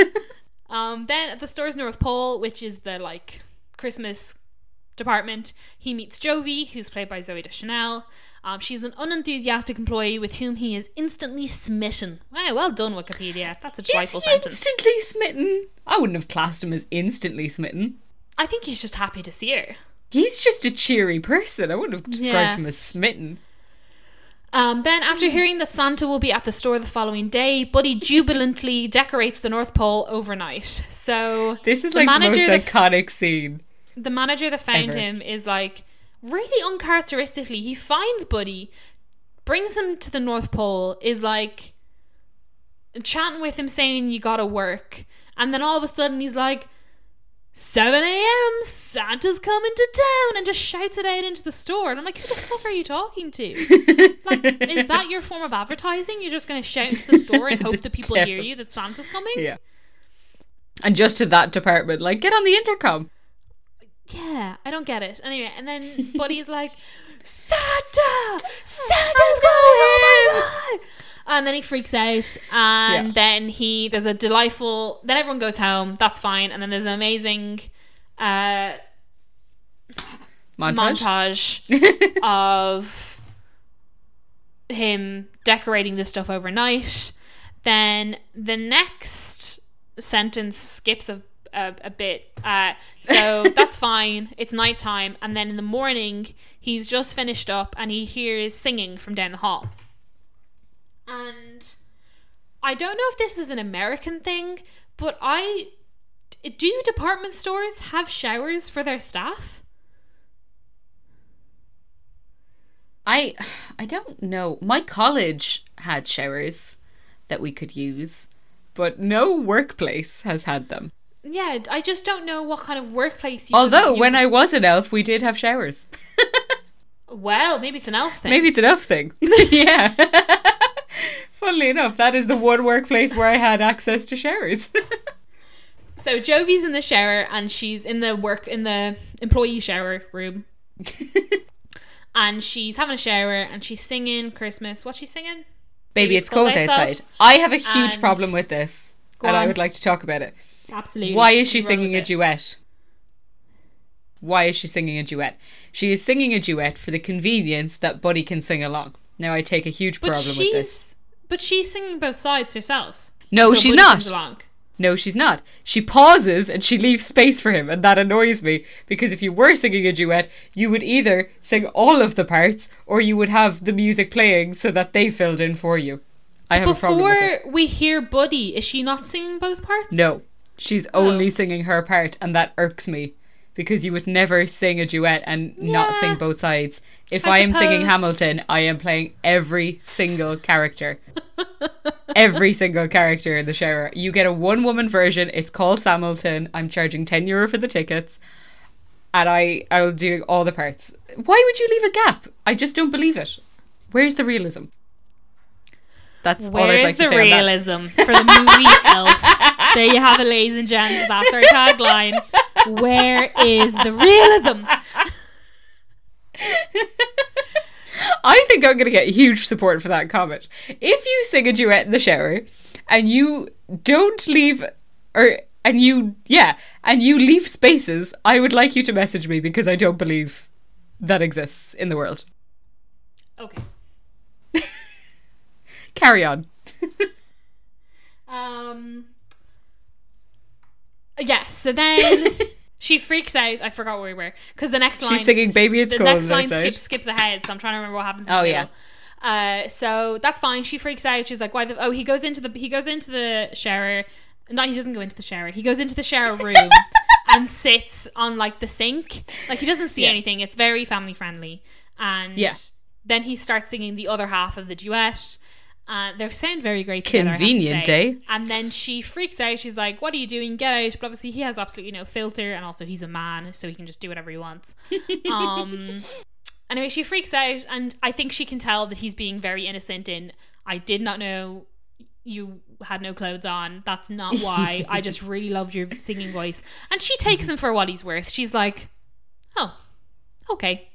um, then at the store's North Pole, which is the like Christmas department, he meets Jovie, who's played by Zooey Deschanel. Um, she's an unenthusiastic employee with whom he is instantly smitten. Wow, well done, Wikipedia. That's a he sentence. instantly smitten? I wouldn't have classed him as instantly smitten. I think he's just happy to see her. He's just a cheery person. I wouldn't have described Yeah. him as smitten. Um, then, after hearing that Santa will be at the store the following day, Buddy jubilantly decorates the North Pole overnight. So This is the like the most manager that f- iconic scene. The manager that found Ever. him is like really uncharacteristically. He finds Buddy, brings him to the North Pole, is like chatting with him, saying you gotta work, and then all of a sudden he's like. 7 a.m. Santa's coming to town and just shouts it out into the store. And I'm like, who the fuck are you talking to? Like, is that your form of advertising? You're just going to shout into the store and hope that people hear you that Santa's coming? Yeah. And just to that department, like, get on the intercom. Yeah, I don't get it. Anyway, and then Buddy's like, Santa! Santa's my! And then he freaks out, and Yeah. then he there's a delightful. Then everyone goes home. That's fine, and then there's an amazing uh, Montage. montage of him decorating this stuff overnight. Then the next sentence skips a, a, a bit. Uh, so that's fine. It's nighttime. And then in the morning, he's just finished up and he hears singing from down the hall. And I don't know if this is an American thing, but I. Do department stores have showers for their staff? I I don't know. My college had showers that we could use, but no workplace has had them. Yeah, I just don't know what kind of workplace you Although you- when I was an elf, we did have showers. Well, maybe it's an elf thing. Maybe it's an elf thing. yeah. Funnily enough, that is the one workplace where I had access to showers. So Jovie's in the shower and she's in the work in the employee shower room. and she's having a shower and she's singing Christmas. What's she singing? Baby, it's cold outside. I have a huge And- problem with this, and I would like to talk about it. Absolutely. Why is she Run singing a duet? Why is she singing a duet? She is singing a duet for the convenience that Buddy can sing along. Now I take a huge But problem with this. she's but she's singing both sides herself. No, she's Buddy not. No, she's not. She pauses and she leaves space for him, and that annoys me because if you were singing a duet, you would either sing all of the parts or you would have the music playing so that they filled in for you. I have a problem with it. Before we hear Buddy, is she not singing both parts? No, she's only Oh. singing her part, and that irks me because you would never sing a duet and not sing both sides. If I I, am singing. Hamilton, I am playing every single character. every single character in the shower. You get a one woman version. It's called Samilton. I'm charging 10 euro for the tickets. And I, I'll do all the parts. Why would you leave a gap? I just don't believe it. Where's the realism? That's all I'd Where's like the say on that. realism for the movie Elf? There you have it, ladies and gents. That's our tagline. Where is the realism? I think I'm going to get huge support for that comment. If you sing a duet in the shower and you don't leave, or, and you, yeah, and you leave spaces, I would like you to message me because I don't believe that exists in the world. Okay. Carry on. Um. Yeah. So then she freaks out. I forgot where we were because the next line She's singing Baby, It's The Cold next line outside. skips skips ahead, so I'm trying to remember what happens. In Oh, the yeah. middle. Uh, so that's fine. She freaks out. She's like, "Why the?" Oh, he goes into the he goes into the shower. No, he doesn't go into the shower. He goes into the shower room and sits on like the sink. Like he doesn't see Yeah. anything. It's very family friendly. And Yeah. then he starts singing the other half of the duet. Uh, they sound very great together. I have to Convenient, eh? And then she freaks out. She's like, "What are you doing? Get out!" But obviously, he has absolutely no filter, and also he's a man, so he can just do whatever he wants. um. Anyway, she freaks out, and I think she can tell that he's being very innocent. In I did not know you had no clothes on. That's not why. I just really loved your singing voice. And she takes him for what he's worth. She's like, "Oh, okay."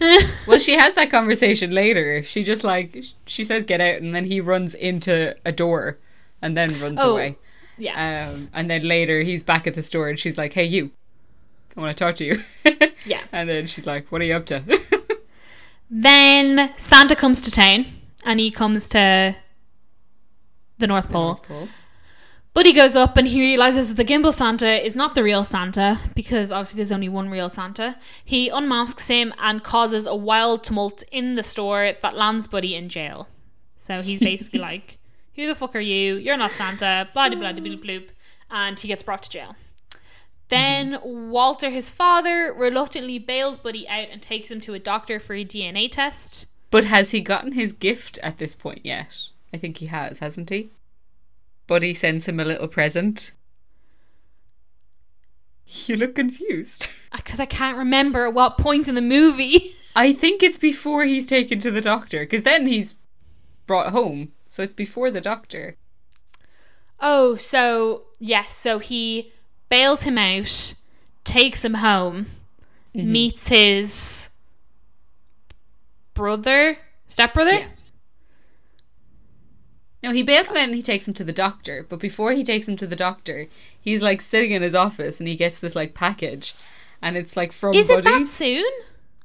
Well, she has that conversation later. She just like, she says get out and then he runs into a door and then runs Oh, away. yeah, Um, and then later he's back at the store and she's like, hey, you, I want to talk to you. yeah. And then she's like, what are you up to? Then Santa comes to town, and he comes to the North Pole. But he goes up and he realizes that the gimbal Santa is not the real Santa because obviously there's only one real Santa. He unmasks him and causes a wild tumult in the store that lands Buddy in jail. So he's basically like, Who the fuck are you? You're not Santa, blah blah blah blah bloop. And he gets brought to jail. Then mm-hmm. Walter, his father, reluctantly bails Buddy out and takes him to a doctor for a DNA test. But has he gotten his gift at this point yet? I think he has, hasn't he? Buddy sends him a little present. You look confused. Because I can't remember at what point in the movie. I think it's before he's taken to the doctor, because then he's brought home. So it's before the doctor. Oh, so yes, so he bails him out, takes him home, Mm-hmm. meets his brother, stepbrother. Yeah. No, he bails him out and he takes him to the doctor. But before he takes him to the doctor, he's like sitting in his office and he gets this like package, and it's like from Is it that soon?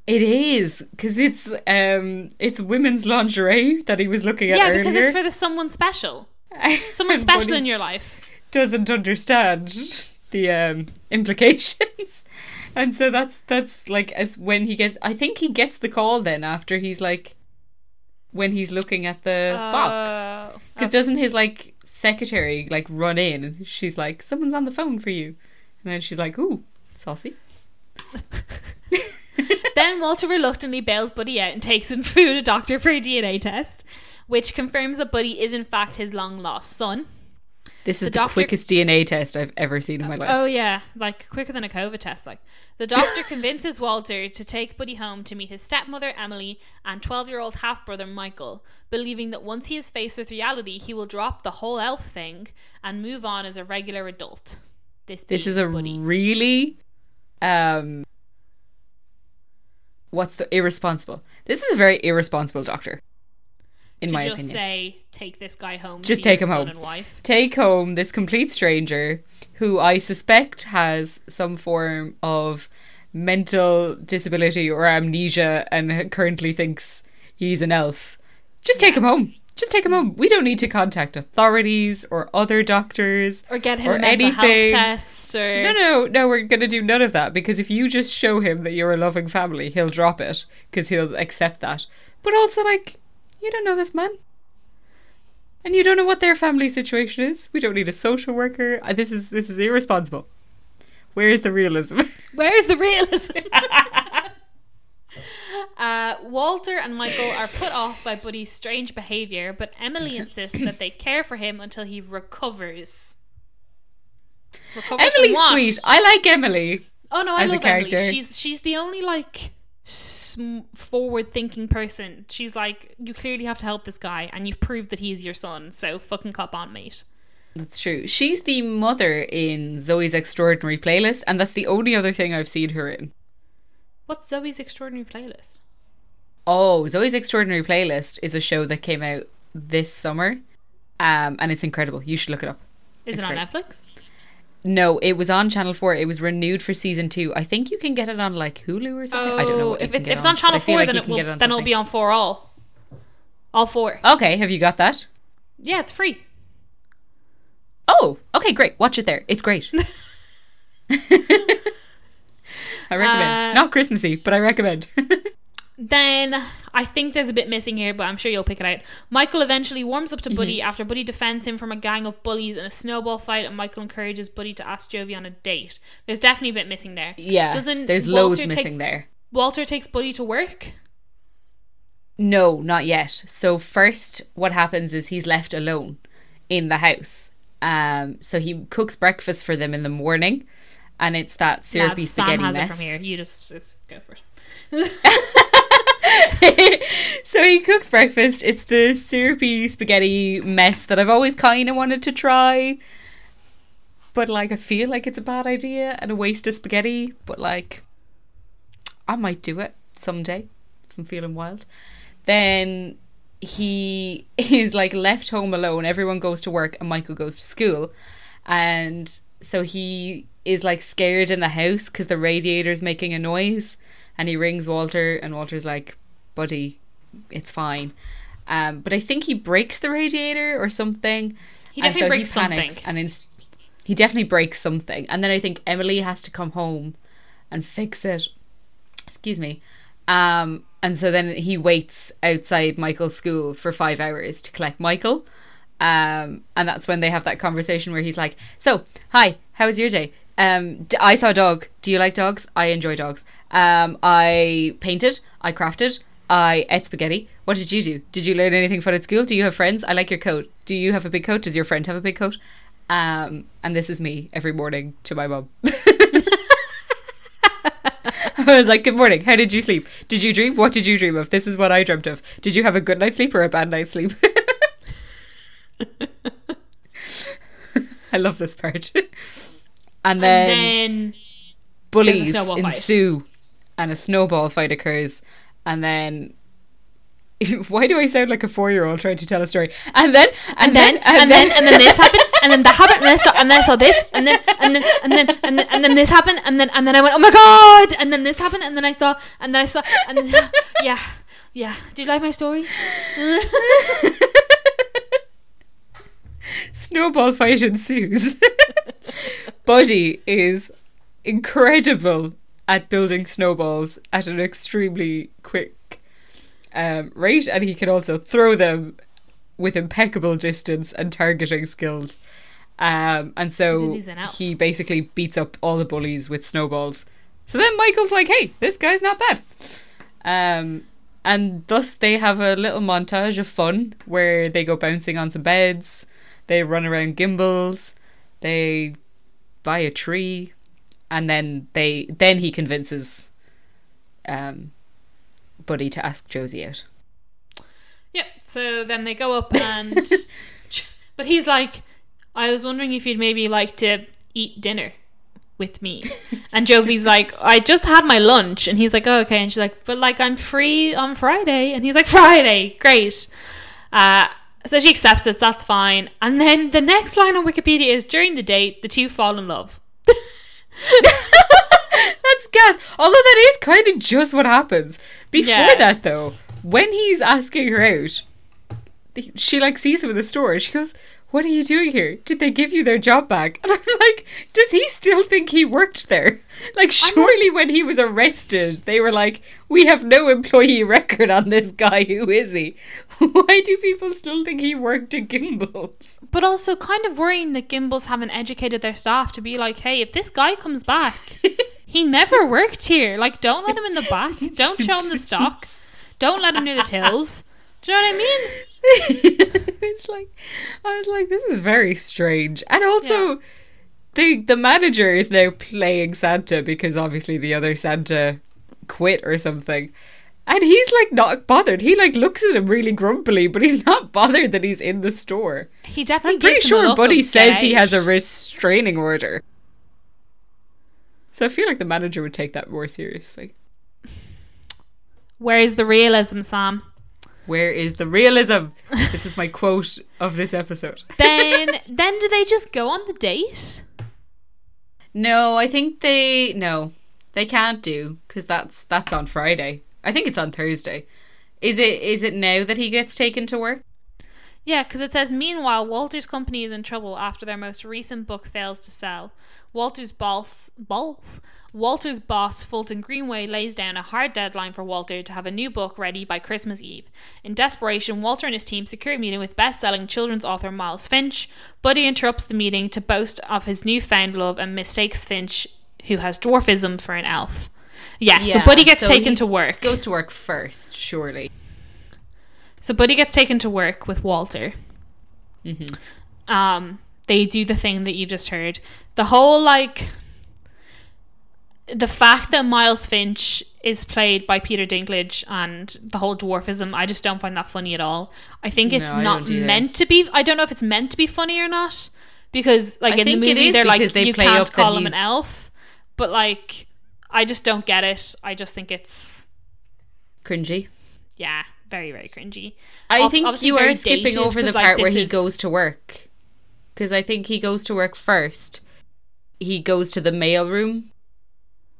It is because it's um it's women's lingerie that he was looking at Yeah, earlier. because it's for the someone special. Someone special Buddy in your life. doesn't understand the um implications. And so that's that's like as when he gets I think he gets the call then after he's like when he's looking at the box. Because doesn't his like secretary like run in and she's like, Someone's on the phone for you and then she's like, Ooh, saucy. Then Walter reluctantly bails Buddy out and takes him through to doctor for a DNA test, which confirms that Buddy is in fact his long lost son. This is the, doctor- quickest DNA test I've ever seen in my life. Oh yeah, like quicker than a COVID test. Like the doctor convinces Walter to take Buddy home to meet his stepmother Emily and twelve-year-old half-brother Michael, believing that once he is faced with reality, he will drop the whole elf thing and move on as a regular adult. This This is a Buddy. really um what's the irresponsible. This is a very irresponsible doctor. In to my just opinion. say take this guy home. Just take him home. And wife. Take home this complete stranger who I suspect has some form of mental disability or amnesia and currently thinks he's an elf Just take him home. Just take him home. We don't need to contact authorities or other doctors Or get him or a mental anything. health test or No, no, no, we're going to do none of that because if you just show him that you're a loving family, he'll drop it because he'll accept that. But also, like, you don't know this man. And you don't know what their family situation is. We don't need a social worker. Uh, This is this is irresponsible. Where is the realism? Where's the realism? uh, Walter and Michael are put off by Buddy's strange behavior, but Emily insists that they care for him until he recovers. Recovers Emily's sweet. I like Emily. Oh no, I love Emily. She's she's the only like forward-thinking person. She's like, you clearly have to help this guy, and you've proved that he's your son. So fucking cop on, mate. That's true. She's the mother in Zoey's Extraordinary Playlist, and that's the only other thing I've seen her in. What's Zoey's extraordinary playlist? Oh, Zoey's Extraordinary Playlist is a show that came out this summer, um, and it's incredible. You should look it up. Is It's it on great. Netflix? No, it was on Channel Four. It was renewed for season two. I think you can get it on like Hulu or something. I don't know. Oh, what if it's, if it's on Channel Four, like then it will it then it'll be on four all. All four. Okay, have you got that? Yeah, it's free. Oh, okay, great. Watch it there. It's great. I recommend. Uh, Not Christmassy, but I recommend. Then I think there's a bit missing here, but I'm sure you'll pick it out. Michael eventually warms up to Buddy Mm-hmm. after Buddy defends him from a gang of bullies in a snowball fight, and Michael encourages Buddy to ask Jovie on a date. There's definitely a bit missing there. yeah, Doesn't there's Walter loads take- missing there. Walter takes Buddy to work. No, not yet. So first, what happens is he's left alone in the house. Um, so he cooks breakfast for them in the morning, and it's that syrupy Lads, spaghetti Sam has mess. it from here. You just it's, go for it. so he cooks breakfast. It's the syrupy spaghetti mess that I've always kind of wanted to try. But like I feel like it's a bad idea and a waste of spaghetti, but like I might do it someday if I'm feeling wild. Then he is like left home alone. Everyone goes to work and Michael goes to school. And so he is like scared in the house because the radiator's making a noise. And he rings Walter, and Walter's like, buddy, it's fine. Um, but I think he breaks the radiator or something. He definitely so breaks panics, something. And ins- he definitely breaks something. And then I think Emily has to come home and fix it. Excuse me. Um, and so then he waits outside Michael's school for five hours to collect Michael. Um, and that's when they have that conversation where he's like, "So, hi, how was your day? Um, d- I saw a dog. Do you like dogs? I enjoy dogs. Um, I painted. I crafted. I ate spaghetti. What did you do? Did you learn anything fun at school? Do you have friends? I like your coat. Do you have a big coat? Does your friend have a big coat? Um, and this is me every morning to my mum. I was like, "Good morning. How did you sleep? Did you dream? What did you dream of? This is what I dreamt of. Did you have a good night's sleep or a bad night's sleep?" I love this part. and then, and then bullies snowball fight. And a snowball fight occurs, and then. Why do I sound like a four-year-old trying to tell a story? And then, and, and then and then and then this happened and then that happened and then I saw and then I saw this and then and then and then and then and then this happened and then and then I went oh my god and then this happened and then I saw and then I saw and then yeah yeah do you like my story snowball fight ensues. Buddy is incredible at building snowballs at an extremely quick um, rate, and he can also throw them with impeccable distance and targeting skills. Um, and so he's an elf. he basically beats up all the bullies with snowballs. So then Michael's like, "Hey, this guy's not bad." Um, and thus they have a little montage of fun where they go bouncing on some beds, they run around Gimbels, they buy a tree, and then they then he convinces um, Buddy to ask Josie out. yep so then they go up and but he's like I was wondering if you'd maybe like to eat dinner with me. And Jovie's like I just had my lunch. And he's like oh, okay. And she's like but like I'm free on Friday. And he's like Friday great. Uh so she accepts it that's fine. And then the next line on Wikipedia is during the date the two fall in love That's gas. Although that is kind of just what happens. Before Yeah. that, though, when he's asking her out, she like sees him in the store she goes, What are you doing here? Did they give you their job back? And I'm like, Does he still think he worked there? Like, surely when he was arrested, they were like, We have no employee record on this guy. Who is he? Why do people still think he worked at Gimbels? But also kind of worrying that Gimbels haven't educated their staff to be like, hey, if this guy comes back, he never worked here. Like, don't let him in the back. Don't show him the stock. Don't let him near the tills. Do you know what I mean? it's like I was like, this is very strange. And also Yeah. the the manager is now playing Santa because obviously the other Santa quit or something. And he's like not bothered. He like looks at him really grumpily, but he's not bothered that he's in the store. He definitely I'm pretty gives him a sure Buddy says he has a restraining order. So I feel like the manager would take that more seriously. Where's the realism, Sam? Where is the realism? this is my quote of this episode. Then, then do they just go on the date? No, I think they no, they can't do because that's that's on Friday. I think it's on Thursday. Is it is it now that he gets taken to work? Yeah, because it says, meanwhile, Walter's company is in trouble after their most recent book fails to sell. Walter's boss, boss, Walter's boss, Fulton Greenway, lays down a hard deadline for Walter to have a new book ready by Christmas Eve. In desperation, Walter and his team secure a meeting with best-selling children's author Miles Finch. Buddy interrupts the meeting to boast of his newfound love and mistakes Finch, who has dwarfism, for an elf. Yeah, so Buddy gets so taken to work. Goes to work first, surely. So Buddy gets taken to work with Walter. Um, they do the thing that you just heard. The whole like the fact that Miles Finch is played by Peter Dinklage and the whole dwarfism, I just don't find that funny at all. I think it's No, not meant to be. I don't know if it's meant to be funny or not because like I in the movie they're like they you can't call him an elf, but like I just don't get it. I just think it's Cringy. yeah, very very cringy. I Also- think you are skipping over the like, part where he is- goes to work. Because I think he goes to work first. He goes to the mail room.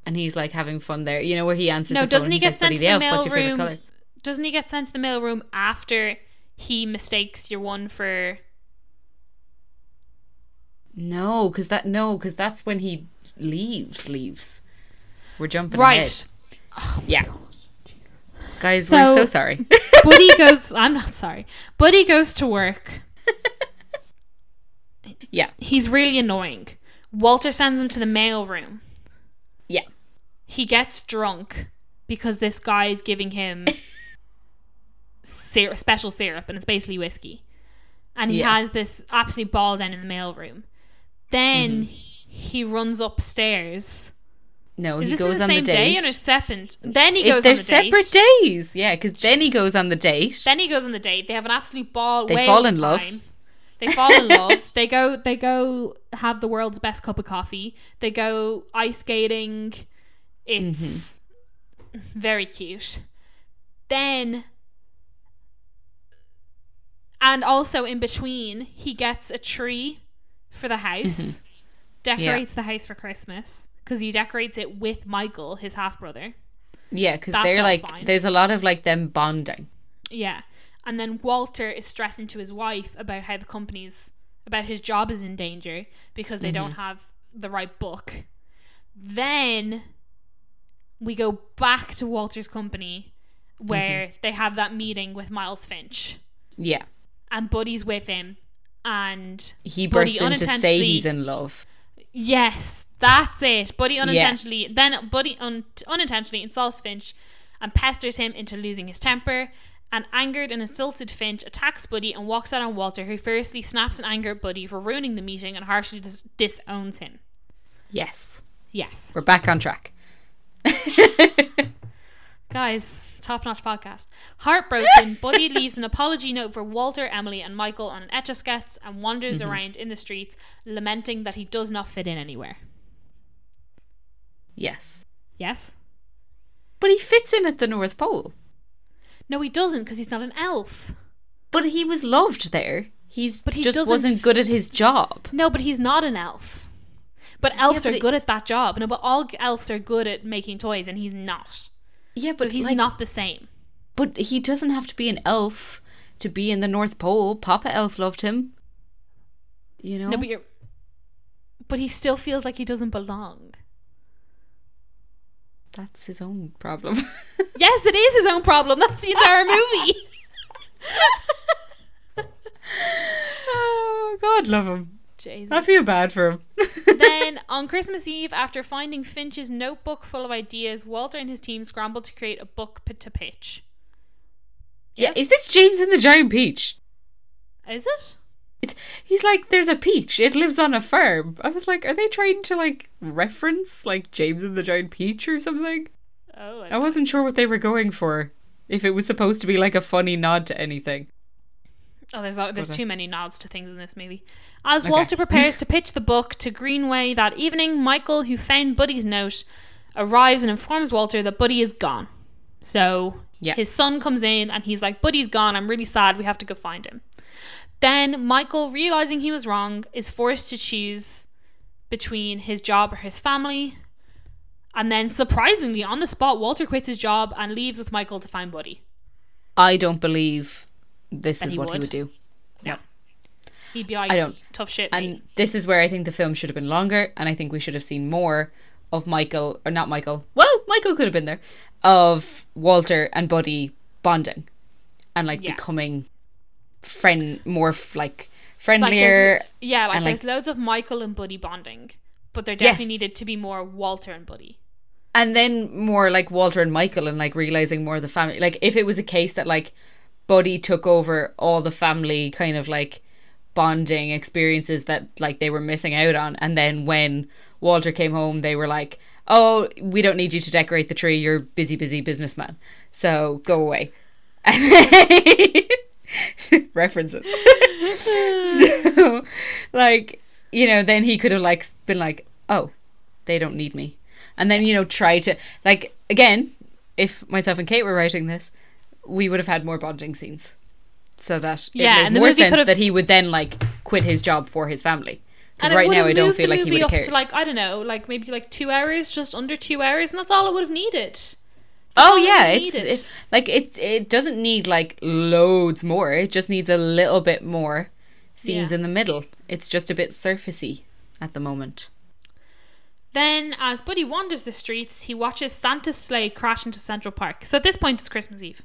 And he's like having fun there. You know where he answers No, the doesn't he get sent to the elf, mail room? Doesn't he get sent to the mail room after he mistakes your one for? No, because that no, because that's when he leaves. Leaves. We're jumping Right. ahead. Oh yeah. Guys, So- we're so sorry. Buddy goes. I'm not sorry. Buddy goes to work. yeah. He's really annoying. Walter sends him to the mail room. Yeah. He gets drunk because this guy is giving him syrup, special syrup, and it's basically whiskey. And he Yeah. has this absolute ball down in the mail room. Then mm-hmm. he runs upstairs. No, Is he goes the on the day date. or a separate? Then he goes they're on the date. separate days. Yeah, because then he goes on the date. Then he goes on the date. They have an absolute ball. They fall in love. time. They fall in love. They go. They go have the world's best cup of coffee. They go ice skating. It's Mm-hmm. very cute. Then, and also in between, he gets a tree for the house. Decorates the house for Christmas because he decorates it with Michael, his half brother. yeah, because they're like, fine. there's a lot of like them bonding. Yeah. And then Walter is stressing to his wife about how the company's about his job is in danger because they don't mm-hmm. have the right book. Then we go back to Walter's company where mm-hmm. they have that meeting with Miles Finch Yeah. and Buddy's with him and He Buddy bursts in to say he's in love. Yes, that's it. Buddy unintentionally, then Buddy un- unintentionally insults Finch and pesters him into losing his temper. An angered and insulted Finch attacks Buddy and walks out on Walter, who furiously snaps in anger at Buddy for ruining the meeting and harshly dis- disowns him. Yes. Yes. We're back on track. Guys, top notch podcast. Heartbroken, Buddy leaves an apology note for Walter, Emily, and Michael on an etch a sketch and wanders mm-hmm. around in the streets, lamenting that he does not fit in anywhere. yes. Yes? But he fits in at the North Pole. No, he doesn't because he's not an elf. But he was loved there. He's But he just wasn't good at his job. No, but he's not an elf. But elves but are it- good at that job. No, but all elves are good at making toys, and he's not. Yeah, So but he's like, not the same. But he doesn't have to be an elf to be in the North Pole. Papa Elf loved him. You know? No, but you're. But he still feels like he doesn't belong. That's his own problem. Yes, it is his own problem. That's the entire movie. oh, God love him. Jesus. I feel bad for him. Then on Christmas Eve, after finding Finch's notebook full of ideas, Walter and his team scrambled to create a book to pitch. yeah, Yes? is this James and the Giant Peach? Is it? It's, he's like, there's a peach. It lives on a farm. I was like, are they trying to like reference like James and the Giant Peach or something? Oh, I wasn't sure what they were going for. If it was supposed to be like a funny nod to anything. Oh, there's there's Okay. too many nods to things in this movie. As Okay. Walter prepares to pitch the book to Greenway that evening, Michael, who found Buddy's note, arrives and informs Walter that Buddy is gone. So Yeah. his son comes in and he's like, "Buddy's gone. I'm really sad. We have to go find him." Then Michael, realizing he was wrong, is forced to choose between his job or his family. And then, surprisingly, on the spot, Walter quits his job and leaves with Michael to find Buddy. I don't believe this is he what he would. would do. He'd be like, I don't- tough shit. mate." And this is where I think the film should have been longer, and I think we should have seen more of Michael, or not Michael. Well, Michael could have been there, of Walter and Buddy bonding, and like Yeah. becoming friend, more like like friendlier. there's, yeah, like and, there's like- loads of Michael and Buddy bonding, but there Yes. definitely needed to be more Walter and Buddy. and then more like Walter and Michael, and like realizing more of the family. Like if it was a case that like Buddy took over all the family kind of like bonding experiences that like they were missing out on, and then when Walter came home, they were like, "Oh, we don't need you to decorate the tree. You're busy, busy businessman. So go away." References. so, like, you know, then he could have like been like, "Oh, they don't need me," and then you know try to like again, if myself and Kate were writing this, we would have had more bonding scenes, so that Yeah, it made and the more movie sense could have- that he would then like quit his job for his family. And right now, I don't feel like he would have cared. to like I don't know, like maybe like two hours, just under two hours, and that's all it would have needed. Oh yeah, it's, needed. it's like it. It doesn't need like loads more. It just needs a little bit more scenes Yeah. in the middle. It's just a bit surfacey at the moment. Then, as Buddy wanders the streets, he watches Santa's sleigh crash into Central Park. So at this point, it's Christmas Eve.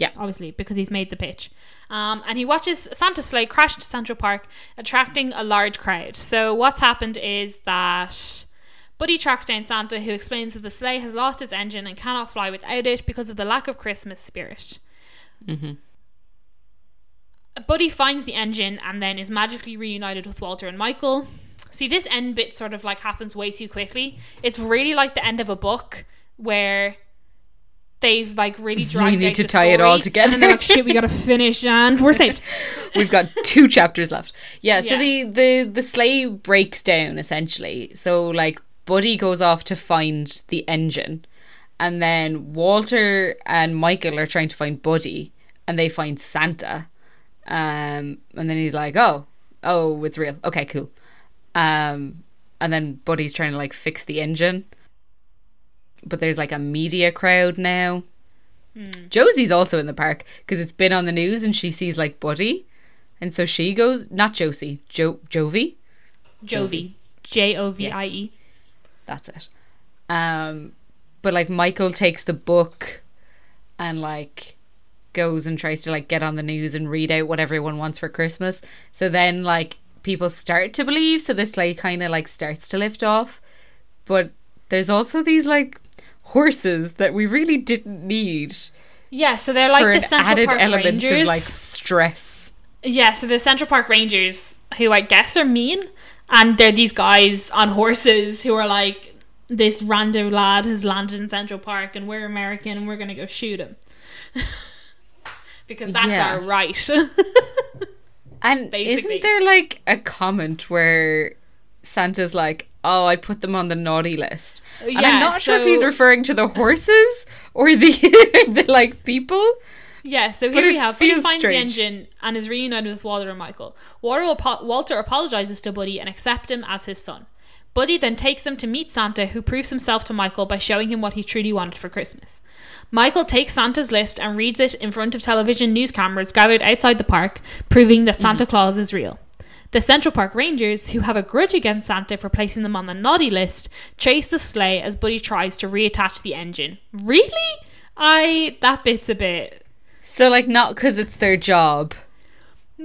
Yeah. Obviously, because he's made the pitch. Um, and he watches Santa's sleigh crash into Central Park, attracting a large crowd. So what's happened is that Buddy tracks down Santa, who explains that the sleigh has lost its engine and cannot fly without it because of the lack of Christmas spirit. Mm-hmm. Buddy finds the engine and then is magically reunited with Walter and Michael. See, this end bit sort of like happens way too quickly. It's really like the end of a book where they've like really dragged We need to tie it all together. And they're like, shit, we gotta finish and we're saved. We've got two chapters left. Yeah, so Yeah. the, the the sleigh breaks down essentially. So like Buddy goes off to find the engine, and then Walter and Michael are trying to find Buddy, and they find Santa. Um, and then he's like, "Oh, oh, it's real. Okay, cool." Um, and then Buddy's trying to like fix the engine, but there's like a media crowd now. Josie's also in the park because it's been on the news and she sees like Buddy. And so she goes, not Josie, jo- Jovie. Jovie. J O V I E. That's it. Um, but like Michael takes the book and like goes and tries to like get on the news and read out what everyone wants for Christmas. So then like people start to believe. So this like kind of like starts to lift off. But there's also these like horses that we really didn't need Yeah, so they're like the an Central added Park element Rangers. of like stress. Yeah, so the Central Park Rangers, who I guess are mean, and they're these guys on horses who are like, this random lad has landed in Central Park and we're American and we're gonna go shoot him. because that's Yeah. our right. And Basically. isn't there like a comment where Santa's like, "Oh, I put them on the naughty list," and I'm not sure if he's referring to the horses or the the like people. yeah, so here we have Buddy finds strange. the engine and is reunited with Walter and Michael. Walter, apo- Walter apologizes to Buddy and accepts him as his son. Buddy then takes them to meet Santa, who proves himself to Michael by showing him what he truly wanted for Christmas. Michael takes Santa's list and reads it in front of television news cameras gathered outside the park, proving that Santa mm-hmm. Claus is real. The Central Park Rangers, who have a grudge against Santa for placing them on the naughty list, chase the sleigh as Buddy tries to reattach the engine. Really? I that bit's a bit So like not because it's their job,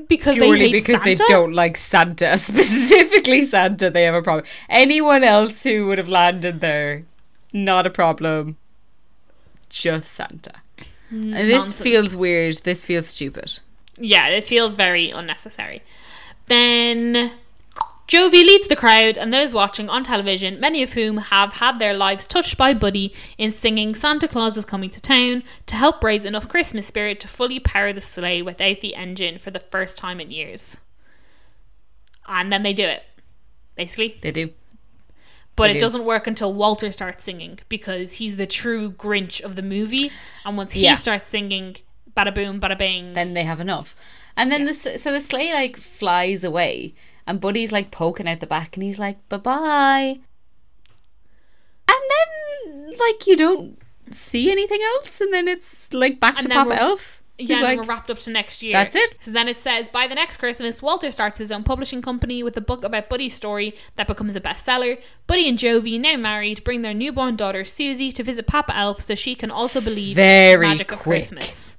because purely they hate because Santa. they don't like Santa, specifically Santa. They have a problem. Anyone else who would have landed there, not a problem. Just Santa. And this feels weird. This feels stupid. Yeah, it feels very unnecessary. Then Jovie leads the crowd and those watching on television, many of whom have had their lives touched by Buddy in singing Santa Claus is coming to town to help raise enough Christmas spirit to fully power the sleigh without the engine for the first time in years. And then they do it, basically. They do. But They it do. doesn't work until Walter starts singing because he's the true Grinch of the movie. And once he Yeah. starts singing, bada boom, bada bing. Then they have enough. And then the the so the sleigh like flies away, and Buddy's like poking out the back, and he's like bye bye. And then like you don't see anything else, and then it's like back And to Papa Elf. Yeah, and like, we're wrapped up to next year. That's it? So then it says by the next Christmas, Walter starts his own publishing company with a book about Buddy's story that becomes a bestseller. Buddy and Jovie, now married, bring their newborn daughter Susie to visit Papa Elf so she can also believe in the magic of. Christmas.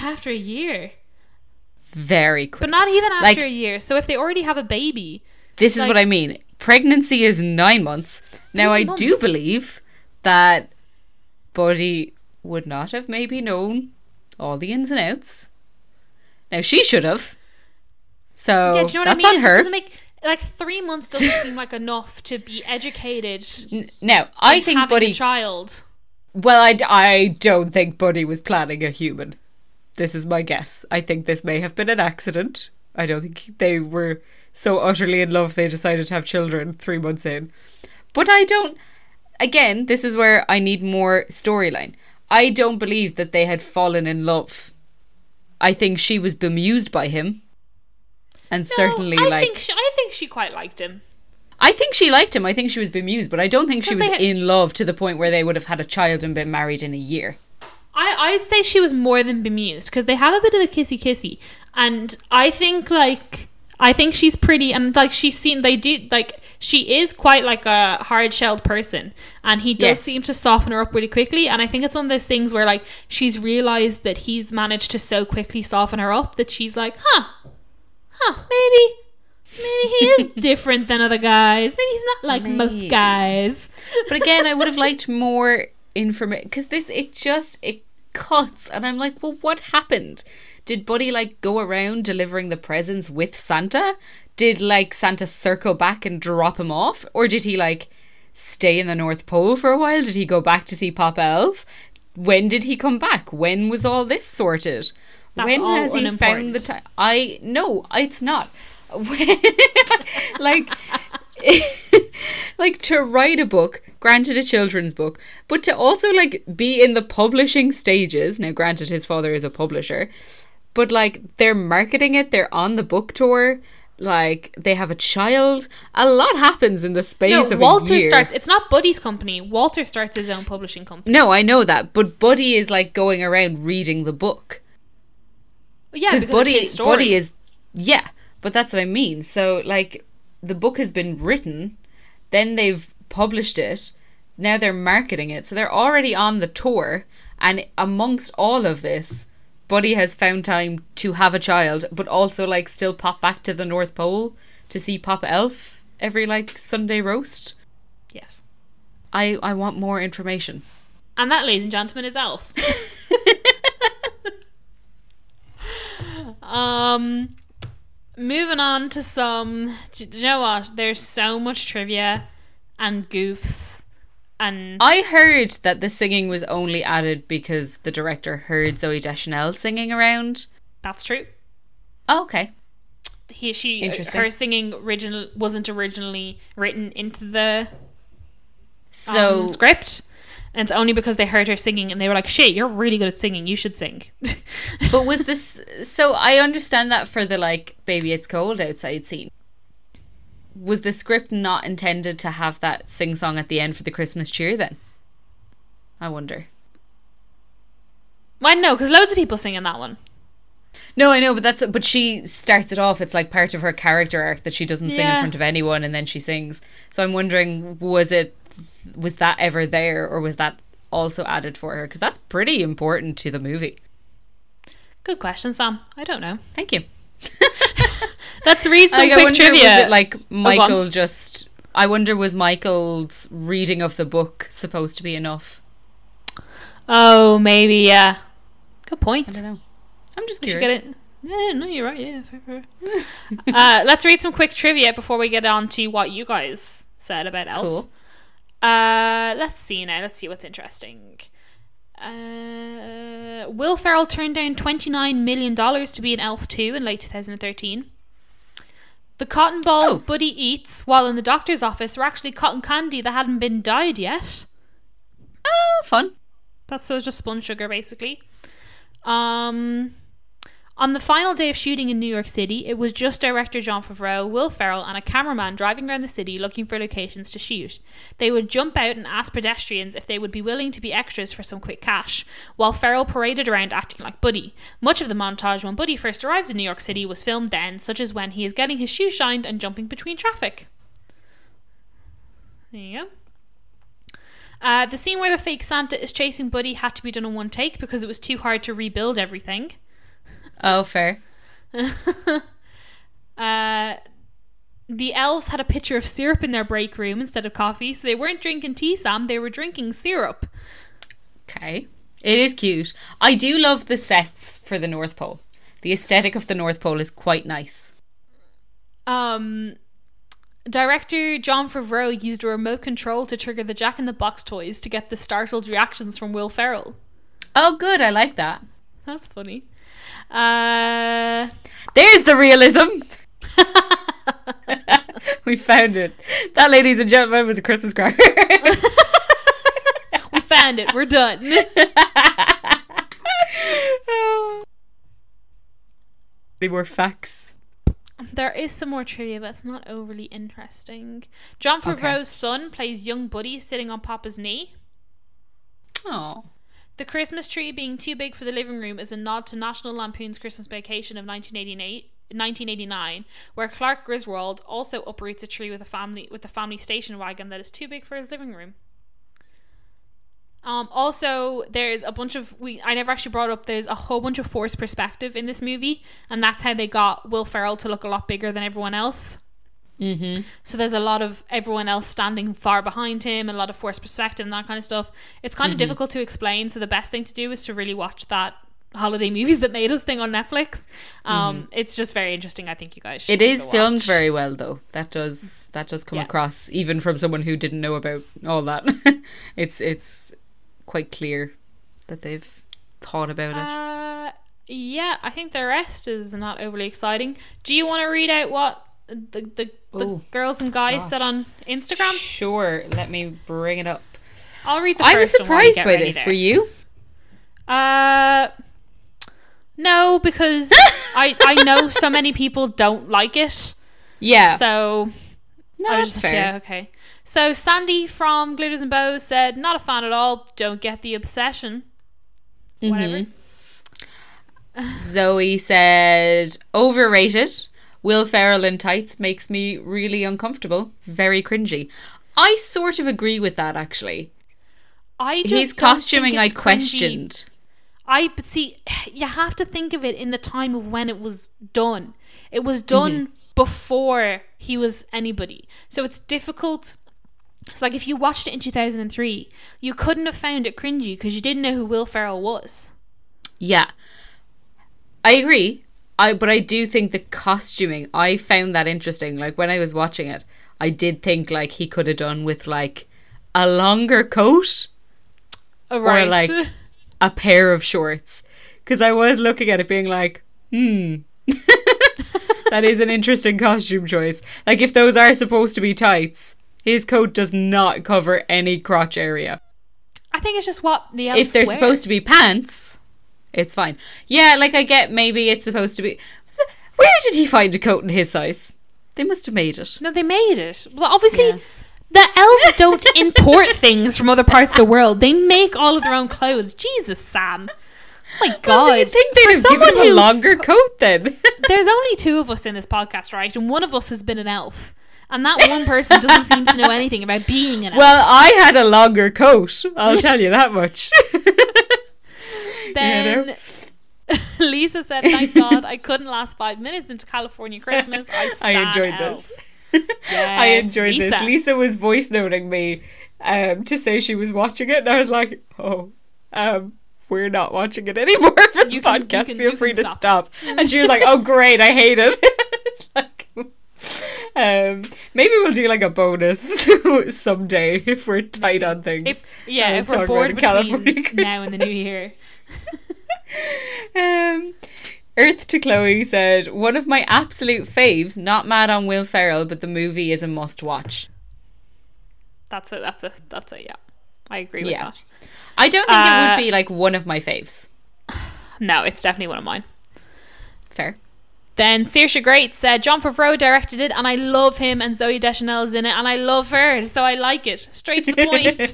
After a year, very quick. but not even after Like- a year. So if they already have a baby, This is what I mean. Pregnancy is nine months. Now, I Three do believe that Buddy would not have maybe known all the ins and outs. Now, she should have. So, yeah, do you know what that's I mean? on It her. doesn't make like three months doesn't seem like enough to be educated. N- Now, I think Buddy. a child. well, I, I don't think Buddy was planning a human. This is my guess. I think this may have been an accident. I don't think they were so utterly in love they decided to have children three months in. But I don't. Again, this is where I need more storyline. I don't believe that they had fallen in love. I think she was bemused by him. And certainly, I like. think she, I think she quite liked him. I think she liked him. I think she was bemused, but I don't think she was had- in love to the point where they would have had a child and been married in a year. I, I'd say she was more than bemused because they have a bit of the kissy kissy, and I think like I think she's pretty and like she's seen they do like she is quite like a hard shelled person, and he does Yes. seem to soften her up really quickly. And I think it's one of those things where like she's realized that he's managed to so quickly soften her up that she's like, huh, huh, maybe. Maybe he is different than other guys. Maybe he's not like most guys. But again, I would have liked more information because this it just it cuts, and I'm like, well, what happened? Did Buddy like go around delivering the presents with Santa? Did like Santa circle back and drop him off, or did he like stay in the North Pole for a while? Did he go back to see Papa Elf? When did he come back? When was all this sorted? That's when has he found the time? I no, it's not. Like like to write a book granted a children's book but to also like be in the publishing stages now granted his father is a publisher but like they're marketing it they're on the book tour like they have a child a lot happens in the space No, of Walter a year. starts. It's not Buddy's company. Walter starts his own publishing company. no i know that but buddy is like going around reading the book Yeah, because buddy it's his story. buddy is yeah but that's what i mean so like the book has been written then they've published it now they're marketing it so they're already on the tour and amongst all of this buddy has found time to have a child but also like still pop back to the north pole to see papa elf every like sunday roast yes. i i want more information And that, ladies and gentlemen, is Elf. um, moving on to some. Do you know what? There's so much trivia and goofs, and I heard that the singing was only added because the director heard Zooey Deschanel singing around. that's true. Oh, okay. He, she, Interesting. her singing original wasn't originally written into the So um, script. And it's only because they heard her singing and they were like, shit, you're really good at singing. You should sing. But was this so? I understand that for the like "Baby It's Cold Outside" scene. Was the script not intended to have that sing song at the end for the Christmas cheer then? I wonder. Well, no, because loads of people sing in that one. No, I know, but that's but she starts it off. It's like part of her character arc that she doesn't sing in front of anyone, and then she sings. So I'm wondering, was it was that ever there, or was that also added for her? Because that's pretty important to the movie. Good question, Sam. I don't know. Thank you. Let's read some I quick wonder, trivia. Was it like. Michael just? I wonder was Michael's reading of the book supposed to be enough? oh, maybe, yeah. Good point. I don't know. I'm just curious. get it. Yeah, no, you're right. Yeah, fair, fair. uh, let's read some quick trivia before we get on to what you guys said about Elf. Cool. Uh, let's see now. Let's see what's interesting. Uh, Will Ferrell turned down $29 million to be an Elf 2 in late 2013. The cotton balls Oh. Buddy eats while in the doctor's office were actually cotton candy that hadn't been dyed yet. Oh, fun. That's so just spun sugar basically. Um on the final day of shooting in New York City, it was just director Jon Favreau, Will Ferrell, and a cameraman driving around the city looking for locations to shoot. They would jump out and ask pedestrians if they would be willing to be extras for some quick cash, while Ferrell paraded around acting like Buddy. Much of the montage when Buddy first arrives in New York City was filmed then, such as when he is getting his shoes shined and jumping between traffic. There you go. Uh, the scene where the fake Santa is chasing Buddy had to be done in one take because it was too hard to rebuild everything. Oh, fair. Uh, the elves had a pitcher of syrup in their break room instead of coffee, so they weren't drinking tea, Sam. They were drinking syrup. Okay. It is cute. I do love the sets for the North Pole. The aesthetic of the North Pole is quite nice. Um, director Jon Favreau used a remote control to trigger the Jack in the Box toys to get the startled reactions from Will Ferrell. Oh, good. I like that. That's funny. Uh, There's the realism. we found it. That, ladies and gentlemen, was a Christmas cracker. we found it. We're done. they were facts. There is some more trivia, but it's not overly interesting. Jon Okay. Favreau's son plays young Buddy sitting on Papa's knee. Oh. The Christmas tree being too big for the living room is a nod to National Lampoon's Christmas Vacation of 1988. 1989, where Clark Griswold also uproots a tree with a family with a family station wagon that is too big for his living room. Um, also, there's a bunch of we I never actually brought up. There's a whole bunch of forced perspective in this movie, and that's how they got Will Ferrell to look a lot bigger than everyone else. Mm-hmm. So there's a lot of everyone else standing far behind him, a lot of forced perspective and that kind of stuff. It's kind of difficult to explain. So the best thing to do is to really watch that holiday movies that made us thing on Netflix. Um, it's just very interesting. I think you guys. Should It is filmed very well, though. That does that does come Yeah. across, even from someone who didn't know about all that. it's it's quite clear that they've thought about it. Uh, yeah, I think the rest is not overly exciting. Do you want to read out what the the, the girls and guys said on Instagram? Sure, let me bring it up. I'll read the I was first one while you surprised by this. there. Were you? Uh, no, because I I know so many people don't like it. Yeah. So no, that's fair. yeah okay. So Sandy from Glitters and Bows said, "Not a fan at all. Don't get the obsession. Whatever." Zoe said, overrated. Will Ferrell in tights makes me really uncomfortable. Very cringy. I sort of agree with that, actually. I just His costuming I it's cringy. questioned. I but see, you have to think of it in the time of when it was done. It was done Mm-hmm. before he was anybody, so it's difficult. It's like if you watched it in two thousand and three, you couldn't have found it cringy because you didn't know who Will Ferrell was. Yeah. I agree. I but I do think the costuming, I found that interesting. Like when I was watching it, I did think like he could have done with like a longer coat Oh, or like a pair of shorts. Because I was looking at it being like, hmm. that is an interesting costume choice. Like if those are supposed to be tights, his coat does not cover any crotch area. I think it's just what the elves if they're wear. supposed to be pants, it's fine. Yeah, like I get maybe it's supposed to be. Where did he find a coat in his size? They must have made it. No, they made it. Well, obviously, Yeah. the elves don't import things from other parts of the world. They make all of their own clothes. Jesus, Sam. Oh my God. Well, think they'd For have given someone him a who- longer coat then. There's only two of us in this podcast, right? And one of us has been an elf. And that one person doesn't seem to know anything about being an elf. well, I had a longer coat. I'll tell you that much. then Lisa said, Thank God I couldn't last five minutes into California Christmas. I, I enjoyed elf. this. I enjoyed Lisa. this. Lisa was voice noting me um, to say she was watching it, and I was like, "Oh, um, we're not watching it anymore for the You can- you podcast. can- Feel you free can to stop." stop." And she was like, "Oh, great, I hate it." like, um, maybe we'll do like a bonus someday if we're tight on things. If yeah, if we're bored between California now and the new year. Um, Earth to Chloe said, "One of my absolute faves. Not mad on Will Ferrell, but the movie is a must-watch." That's a that's a that's a yeah. I agree with Yeah. that. I don't think it Uh, would be like one of my faves. No, it's definitely one of mine. Fair. Then Saoirse Great said Jon Favreau directed it, and I love him, and Zooey Deschanel is in it, and I love her, so I like it. Straight to the point.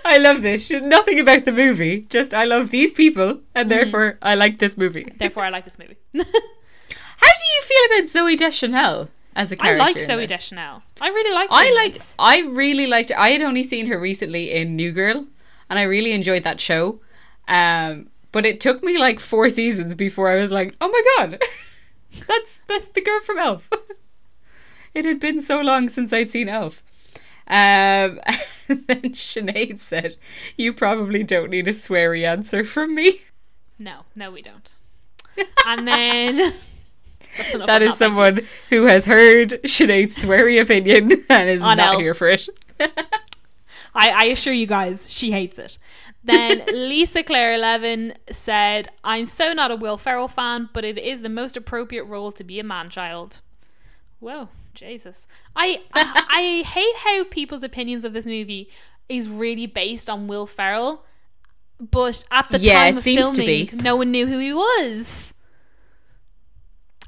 I love this. Nothing about the movie. Just I love these people, and therefore I like this movie. Therefore, I like this movie. How do you feel about Zooey Deschanel as a character? I like Zooey? Deschanel. I really like. I like. I really liked. I had only seen her recently in New Girl, and I really enjoyed that show. Um, but it took me like four seasons before I was like, "Oh my god, that's that's the girl from Elf." it had been so long since I'd seen Elf. Um, and then Sinead said, "You probably don't need a sweary answer from me." No, no, we don't. And then That is someone who has heard Sinead's sweary opinion and is On not Elf. here for it. I, I assure you guys, she hates it. Then Lisa Claire Eleven said, "I'm so not a Will Ferrell fan, but it is the most appropriate role to be a man child." Whoa, Jesus! I I, I hate how people's opinions of this movie is really based on Will Ferrell, but at the Yeah, time of filming, no one knew who he was.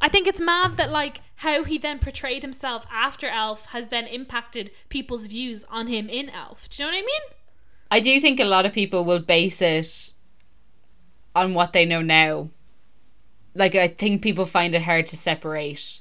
I think it's mad that like how he then portrayed himself after Elf has then impacted people's views on him in Elf. Do you know what I mean? I do think a lot of people will base it on what they know now. Like I think people find it hard to separate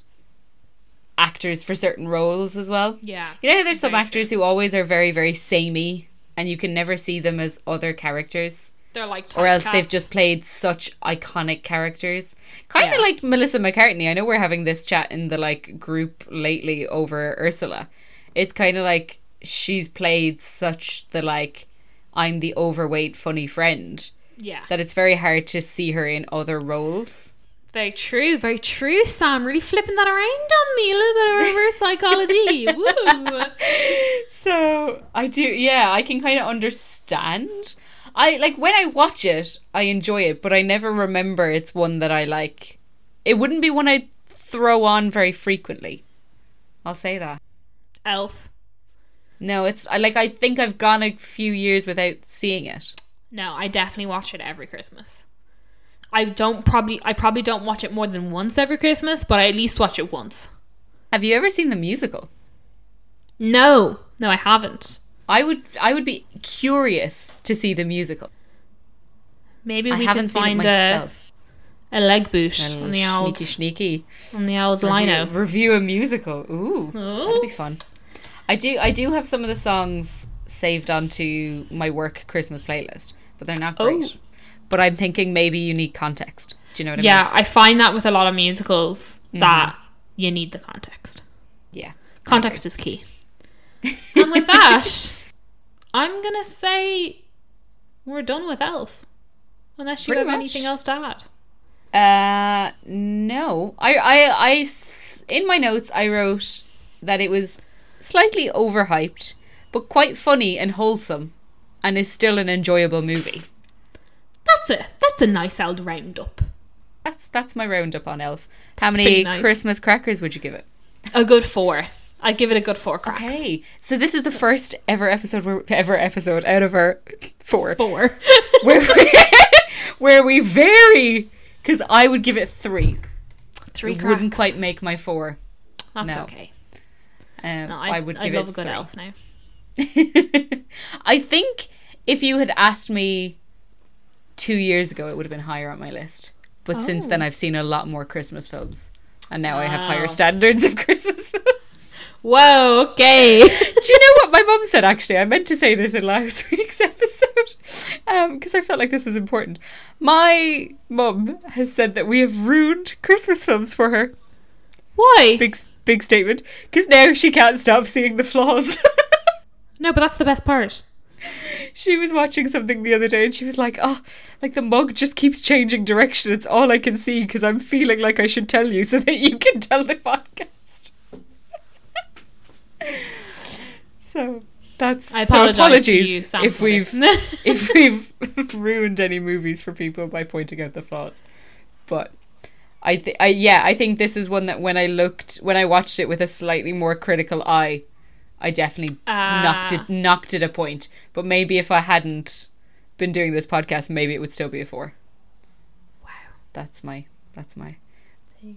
actors for certain roles as well. Yeah. You know how there's some actors who always are very very samey and you can never see them as other characters They're like or else they've just played such iconic characters. Kind of Yeah. like Melissa McCartney. I know we're having this chat in the like group lately over Ursula. It's kind of like she's played such the like I'm the overweight funny friend Yeah. that it's very hard to see her in other roles. Very true, very true, Sam. Really flipping that around on me. A little bit of reverse psychology. Woo. So I do, yeah, I can kind of understand. I like when I watch it, I enjoy it, but I never remember it's one that I like. It wouldn't be one I throw on very frequently. I'll say that. Elf. No, it's I like I think I've gone a few years without seeing it. No, I definitely watch it every Christmas. I don't probably I probably don't watch it more than once every Christmas, but I at least watch it once. Have you ever seen the musical? No, no, I haven't. I would I would be curious to see the musical. Maybe I we haven't can find a, a leg boot A on the old sneaky sneaky. on the old Review, lino. review a musical. Ooh, Oh. that'd be fun. I do. I do have some of the songs saved onto my work Christmas playlist, but they're not Oh. great. But I'm thinking maybe you need context. Do you know what I Yeah, mean? Yeah, I find that with a lot of musicals that you need the context. Yeah. Context is key. and with that, I'm gonna say we're done with Elf. Unless you Pretty have much. anything else to add. Uh, no. I I I in my notes, I wrote that it was slightly overhyped, but quite funny and wholesome, and is still an enjoyable movie. That's it. That's a nice old roundup. That's that's my roundup on Elf. How That's many nice. Christmas crackers would you give it? A good four. I'd give it a good four cracks. Okay, so this is the first ever episode where, ever episode out of our four Four. where we, where we vary because I would give it three. Three it wouldn't quite make my four. That's no. okay. Um, No, I, I, would I give love it a good three. elf now. I think if you had asked me two years ago, it would have been higher on my list. But since then, Oh. I've seen a lot more Christmas films, and now I have higher standards of Christmas films. Whoa, okay. Do you know what my mum said? Actually, I meant to say this in last week's episode because I felt like this was important. My mum has said that we have ruined Christmas films for her. Why? Big, big statement. Because now she can't stop seeing the flaws. No, but that's the best part. she was watching something the other day and she was like, "Oh, like the mug just keeps changing direction. It's all I can see because I'm feeling like I should tell you so that you can tell the podcast." so that's I so apologize to apologies you, if we've if we've ruined any movies for people by pointing out the flaws. But I, th- I yeah, I think this is one that when I looked when I watched it with a slightly more critical eye, I definitely knocked Ah. it knocked it a point. But maybe if I hadn't been doing this podcast, maybe it would still be a four. Wow. That's my that's my.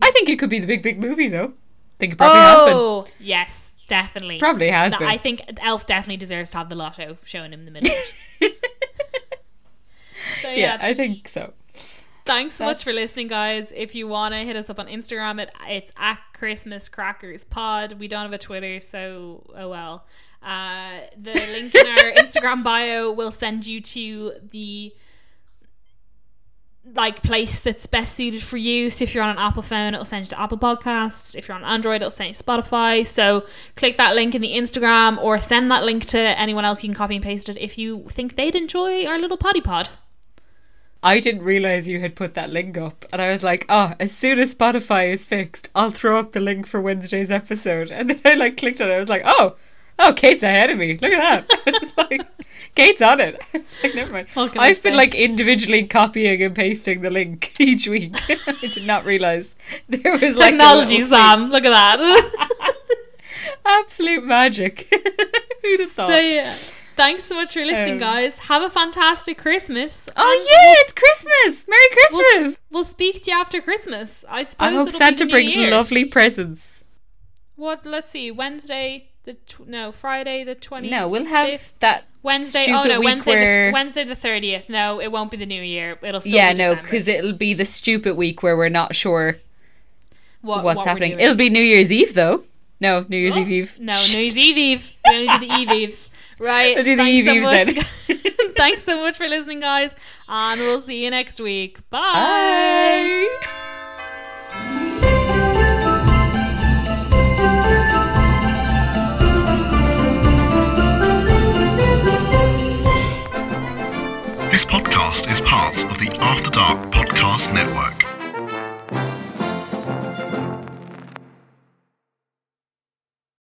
I think it could be the big big movie though. I think it probably has been. Oh, yes, definitely. Probably has No, been. I think Elf definitely deserves to have the lotto shown him in the middle. so yeah, yeah, I think so. Thanks so much for listening, guys. If you want to hit us up on Instagram, it it's at Christmas Crackers Pod. We don't have a Twitter, so oh well. Uh, the link in our Instagram bio will send you to the like place that's best suited for you. So if you're on an Apple phone, it'll send you to Apple Podcasts. If you're on Android, it'll send you Spotify. So click that link in the Instagram or send that link to anyone else. You can copy and paste it if you think they'd enjoy our little potty pod. I didn't realize you had put that link up, and I was like, "Oh, as soon as Spotify is fixed, I'll throw up the link for Wednesday's episode." And then I like clicked on it. I was like, "Oh, oh, Kate's ahead of me. Look at that." it's like Kate's on it. It's like never mind. Can I I've been say? like individually copying and pasting the link each week. I did not realize there was like Technology, little thing. Sam. Look at that. Absolute magic. Who'd have thought? so yeah. Thanks so much for listening, Um, guys. Have a fantastic Christmas. oh yeah, we'll it's Christmas. Merry Christmas. We'll, we'll speak to you after Christmas. I suppose. I hope Santa brings year. lovely presents. What? Let's see. Wednesday the tw- no Friday the twenty. No, we'll have that Wednesday. Oh no, Wednesday. where- The, Wednesday the thirtieth. No, it won't be the new year. It'll still yeah, be no, because it'll be the stupid week where we're not sure what, what's what happening. It'll be New Year's Eve though. No, New Year's Oh, Eve Eve. No, New Year's Eve Eve. We only do the Eve Eves. Right. We'll do the Thanks so much. then. Thanks so much for listening, guys. And we'll see you next week. Bye. This podcast is part of the After Dark Podcast Network.